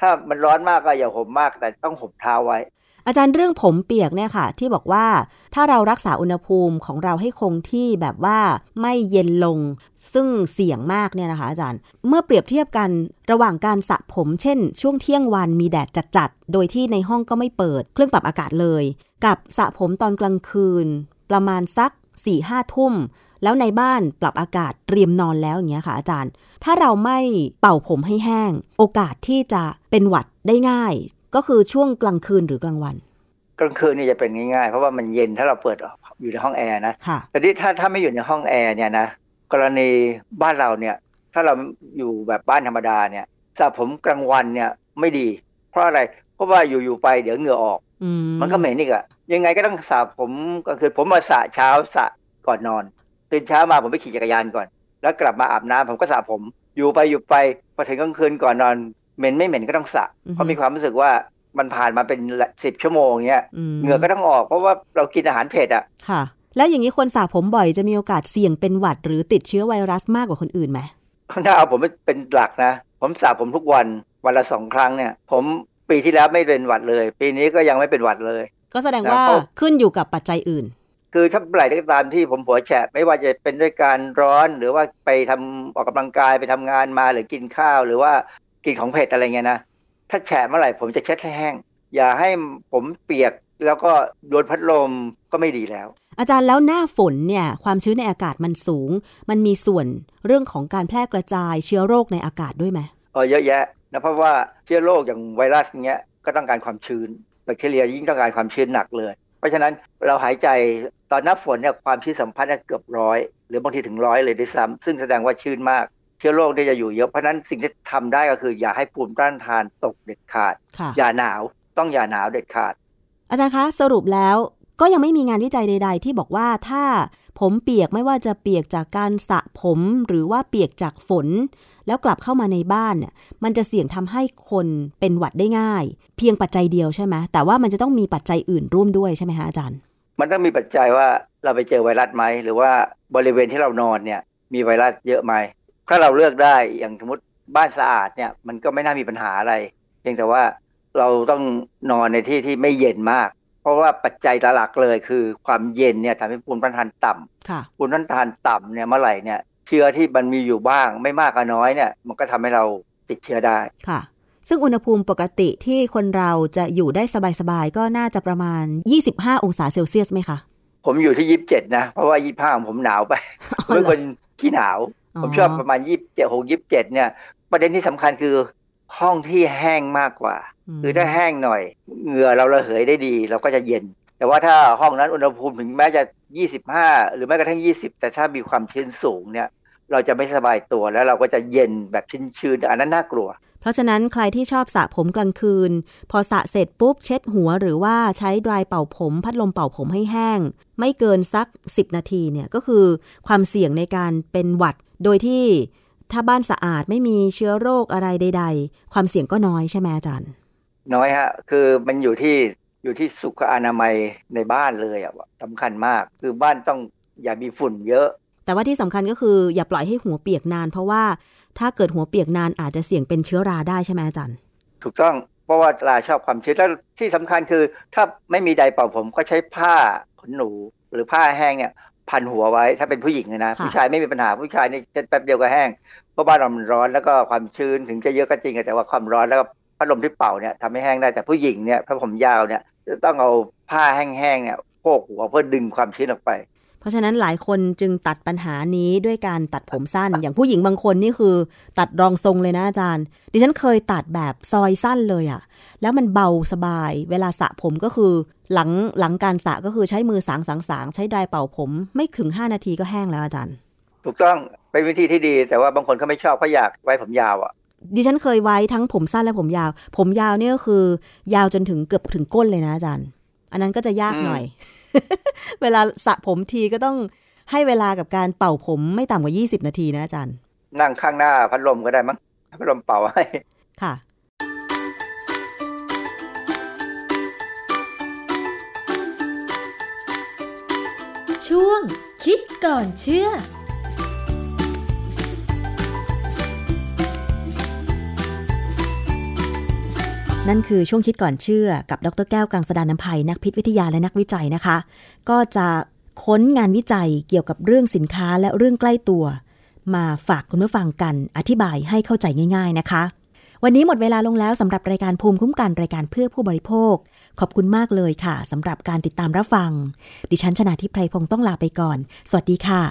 ถ้ามันร้อนมากก็อย่าห่มมากแต่ต้องห่มเท้าไว้ อาจารย์เรื่องผมเปียกเนี่ยค่ะ ที่บอกว่าถ้าเรารักษาอุณหภูมิของเราให้คงที่แบบว่าไม่เย็นลง ซึ่งเสี่ยงมากเนี่ยนะคะ อาจารย์เมื่อเปรียบเทียบกันระหว่างการสระผม เช่น ช่วงเที่ยงวันมีแดดจัดๆโดยที่ในห้องก็ไม่เปิด เครื่องปรับอากาศเลย กับสระผมตอนกลางคืน ประมาณสัก4ี่ห้าทุ่มแล้วในบ้านปรับอากาศเตรียมนอนแล้วอย่างเงี้ยค่ะอาจารย์ ถ้าเราไม่เป่าผมให้แห้ง โอกาสที่จะเป็นหวัดได้ง่าย ก็คือช่วงกลางคืนหรือกลางวัน กลางคืนนี่จะเป็นง่ายๆ เพราะว่ามันเย็นถ้าเราเปิดอยู่ในห้องแอร์นะค่ะแต่ที่ถ้าถ้าไม่อยู่ในห้องแอร์เนี่ยนะกรณีบ้านเราเนี่ย ถ้าเราอยู่แบบบ้านธรรมดาเนี่ยสระผมกลางวันเนี่ยไม่ดี เพราะอะไรเพราะว่าอยู่ๆไปเดี๋ยวเหงื่อออกอืมันก็เหม็นอีกอะยังไงก็ต้องสระผมก็คือผมมาสระเช้าสระก่อนนอนตื่นเช้ามาผมไปขี่จักรยานก่อน แล้วกลับมาอาบน้ำผมก็สระผม อยู่ไปอยู่ไปพอถึงกลางคืนก่อนนอน เหม็นไม่เหม็นก็ต้องสระเพราะมีความรู้สึกว่ามันผ่านมาเป็นสิบชั่วโมงเงี้ยมเหงื่อก็ต้องออกเพราะว่าเรากินอาหารเผ็ดอะค่ะ แล้วอย่างนี้คนสระผมบ่อยจะมีโอกาสเสี่ยงเป็นหวัด หรือติดเชื้อไวรัสมากกว่าคนอื่นไหมถ้าเอาผมเป็นหลักนะ ผมสระผมทุกวันวันละสองครั้งเนี่ย ผมปีที่แล้วไม่เป็นหวัดเลย ปีนี้ก็ยังไม่เป็นหวัดเลย ก็แสดงว่าแล้วก็ขึ้นอยู่กับปัจจัยอื่น คือถ้าเมื่อไหร่ก็ตามที่ผมหัวแฉะไม่ว่าจะเป็นด้วยการร้อนหรือว่าไปทำออกกำลังกายไปทำงานมาหรือกินข้าว หรือว่า กินของเผ็ดอะไรเงี้ยนะถ้าแฉะเมื่อไหร่ผมจะเช็ดให้แห้ง อย่าให้ผมเปียกแล้วก็โดนพัดลมก็ไม่ดีแล้ว อาจารย์แล้วหน้าฝนเนี่ยความชื้นในอากาศมันสูง มันมีส่วนเรื่องของการแพร่กระจายเชื้อโรคในอากาศด้วยไหมเออเยอะแยะนะเพราะว่าเชื้อโรคอย่างไวรัสเงี้ยก็ต้องการความชื้นแบคทีเรียยิ่งต้องการความชื้นหนักเลย เพราะฉะนั้นเราหายใจตอนหน้าฝนเนี่ยความชื้นสัมพันธ์เกือบร้อยหรือบางทีถึงร้อยเลยด้วยซ้ำซึ่งแสดงว่าชื้นมาก เชื้อโรคเนี่ยจะอยู่เยอะเพราะนั้นสิ่งที่ทำได้ก็คือ อย่าให้ภูมิต้านทานตกเด็ดขาด อย่าหนาวต้องอย่าหนาวเด็ดขาด อาจารย์คะสรุปแล้วก็ยังไม่มีงานวิจัยใด ๆ ที่บอกว่าถ้าผมเปียกไม่ว่าจะเปียกจากการสระผมหรือว่าเปียกจากฝน แล้วกลับเข้ามาในบ้านเนี่ยมันจะเสี่ยงทำให้คนเป็นหวัดได้ง่าย เพียงปัจจัยเดียวใช่ไหมแต่ว่ามันจะต้องมีปัจจัยอื่นร่วมด้วยใช่ไหมคะอาจารย์ มันต้องมีปัจจัยว่าเราไปเจอไวรัสไหมหรือว่าบริเวณที่เรานอนเนี่ยมีไวรัสเยอะไหม ถ้าเราเลือกได้อย่างสมมติบ้านสะอาดเนี่ย มันก็ไม่น่ามีปัญหาอะไร เพียงแต่ว่าเราต้องนอนในที่ที่ไม่เย็นมาก เพราะว่าปัจจัยหลักเลยคือความเย็นเนี่ยทำให้ภูมิต้านทานต่ำภูมิต้านทานต่ำเนี่ยเมื่อไหร่เนี่ยเชื้อที่มันมีอยู่บ้างไม่มากก็น้อยเนี่ย มันก็ทำให้เราติดเชื้อได้ค่ะ ซึ่งอุณหภูมิปกติที่คนเราจะอยู่ได้สบายๆก็น่าจะประมาณ 25 องศาเซลเซียสไหมคะผมอยู่ที่ 27 นะ เพราะว่า 25ของผมหนาวไปเป็นคนขี้หนาว ผมชอบประมาณ27 6 27เนี่ย ประเด็นที่สำคัญคือห้องที่แห้งมากกว่า คือถ้าแห้งหน่อย เหงื่อเราระเหยได้ดี เราก็จะเย็น แต่ว่าถ้าห้องนั้นอุณหภูมิถึงแม้จะ25หรือแม้กระทั่ง20แต่ถ้ามีความชื้นสูงเนี่ยเราจะไม่สบายตัวแล้วเราก็จะเย็นแบบชื้นๆอันนั้นน่ากลัว เพราะฉะนั้นใครที่ชอบสระผมกลางคืน พอสระเสร็จปุ๊บเช็ดหัวหรือว่าใช้ดรายเป่าผม พัดลมเป่าผมให้แห้ง ไม่เกินสัก 10 นาทีเนี่ยก็คือความเสี่ยงในการเป็นหวัด โดยที่ถ้าบ้านสะอาดไม่มีเชื้อโรคอะไรใด ๆ ความเสี่ยงก็น้อยใช่ไหมอาจารย์ น้อยฮะ คือมันอยู่ที่อยู่ที่สุขอนามัยในบ้านเลยอะสำคัญมาก คือบ้านต้องอย่ามีฝุ่นเยอะ แต่ว่าที่สำคัญก็คืออย่าปล่อยให้หัวเปียกนาน เพราะว่าถ้าเกิดหัวเปียกนานอาจจะเสี่ยงเป็นเชื้อราได้ใช่ไหมอาจารย์ ถูกต้องเพราะว่าลาชอบความชื้นแล้วที่สำคัญคือ ถ้าไม่มีไดเป่าผมก็ใช้ผ้าขนหนู หรือผ้าแห้งเนี่ย พันหัวไว้ถ้าเป็นผู้หญิงนะผู้ชายไม่มีปัญหาผู้ชายนี่แป๊บเดียวก็แห้งเพราะบ้านเรามันร้อนแล้วก็ความชื้นถึงจะเยอะก็จริงแต่ว่าความร้อนแล้วก็พัดลมที่เป่าเนี่ยทำให้แห้งได้แต่ผู้หญิงเนี่ยถ้าผมยาวเนี่ยจะต้องเอาผ้าแห้งๆเนี่ยโพกหัวเพื่อดึงความชื้นออกไปเพ ราะฉะนั้นหลายคนจึงตัดปัญหานี้ด้วยการตัดผมสั้น อย่างผู้หญิงบางคนนี่คือ ตัดรองทรงเลยนะอาจารย์ ดิฉันเคยตัดแบบซอยสั้นเลยอะแล้วมันเบาสบาย เวลาสระผมก็คือ หลังหลังการสระก็คือใช้มือสางสางสางใช้ไดร์เป่าผมไม่ถึง 5 นาทีก็แห้งแล้วอาจารย์ ถูกต้องเป็นวิธีที่ดี แต่ว่าบางคนเขาไม่ชอบเขาอยากไว้ผมยาวอะดิฉันเคยไว้ทั้งผมสั้นและผมยาว ผมยาวเนี่ยก็คือ ยาวจนถึงเกือบถึงก้นเลยนะอาจารย์ อันนั้นก็จะยากหน่อย เวลาสระผมทีก็ต้องให้เวลากับการเป่าผมไม่ต่ำกว่า 20 นาทีนะอาจารย์ นั่งข้างหน้าพัดลมก็ได้มั้ง พัดลมเป่าให้ ค่ะ ช่วงคิดก่อนเชื่อ นั่นคือช่วงคิดก่อนเชื่อกับดรแก้วกังสดานนภัยนักพิษวิทยาและนักวิจัยนะคะ ก็จะค้นงานวิจัยเกี่ยวกับเรื่องสินค้าและเรื่องใกล้ตัว มาฝากคุณผู้ฟังกันอธิบายให้เข้าใจง่าย ๆนะคะ วันนี้หมดเวลาลงแล้วสำหรับรายการภูมิคุ้มกันรายการเพื่อผู้บริโภค ขอบคุณมากเลยค่ะสำหรับการติดตามรับฟัง ดิฉันชนะทิพไพรพงศ์ต้องลาไปก่อน สวัสดีค่ะ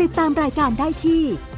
ติดตามรายการได้ที่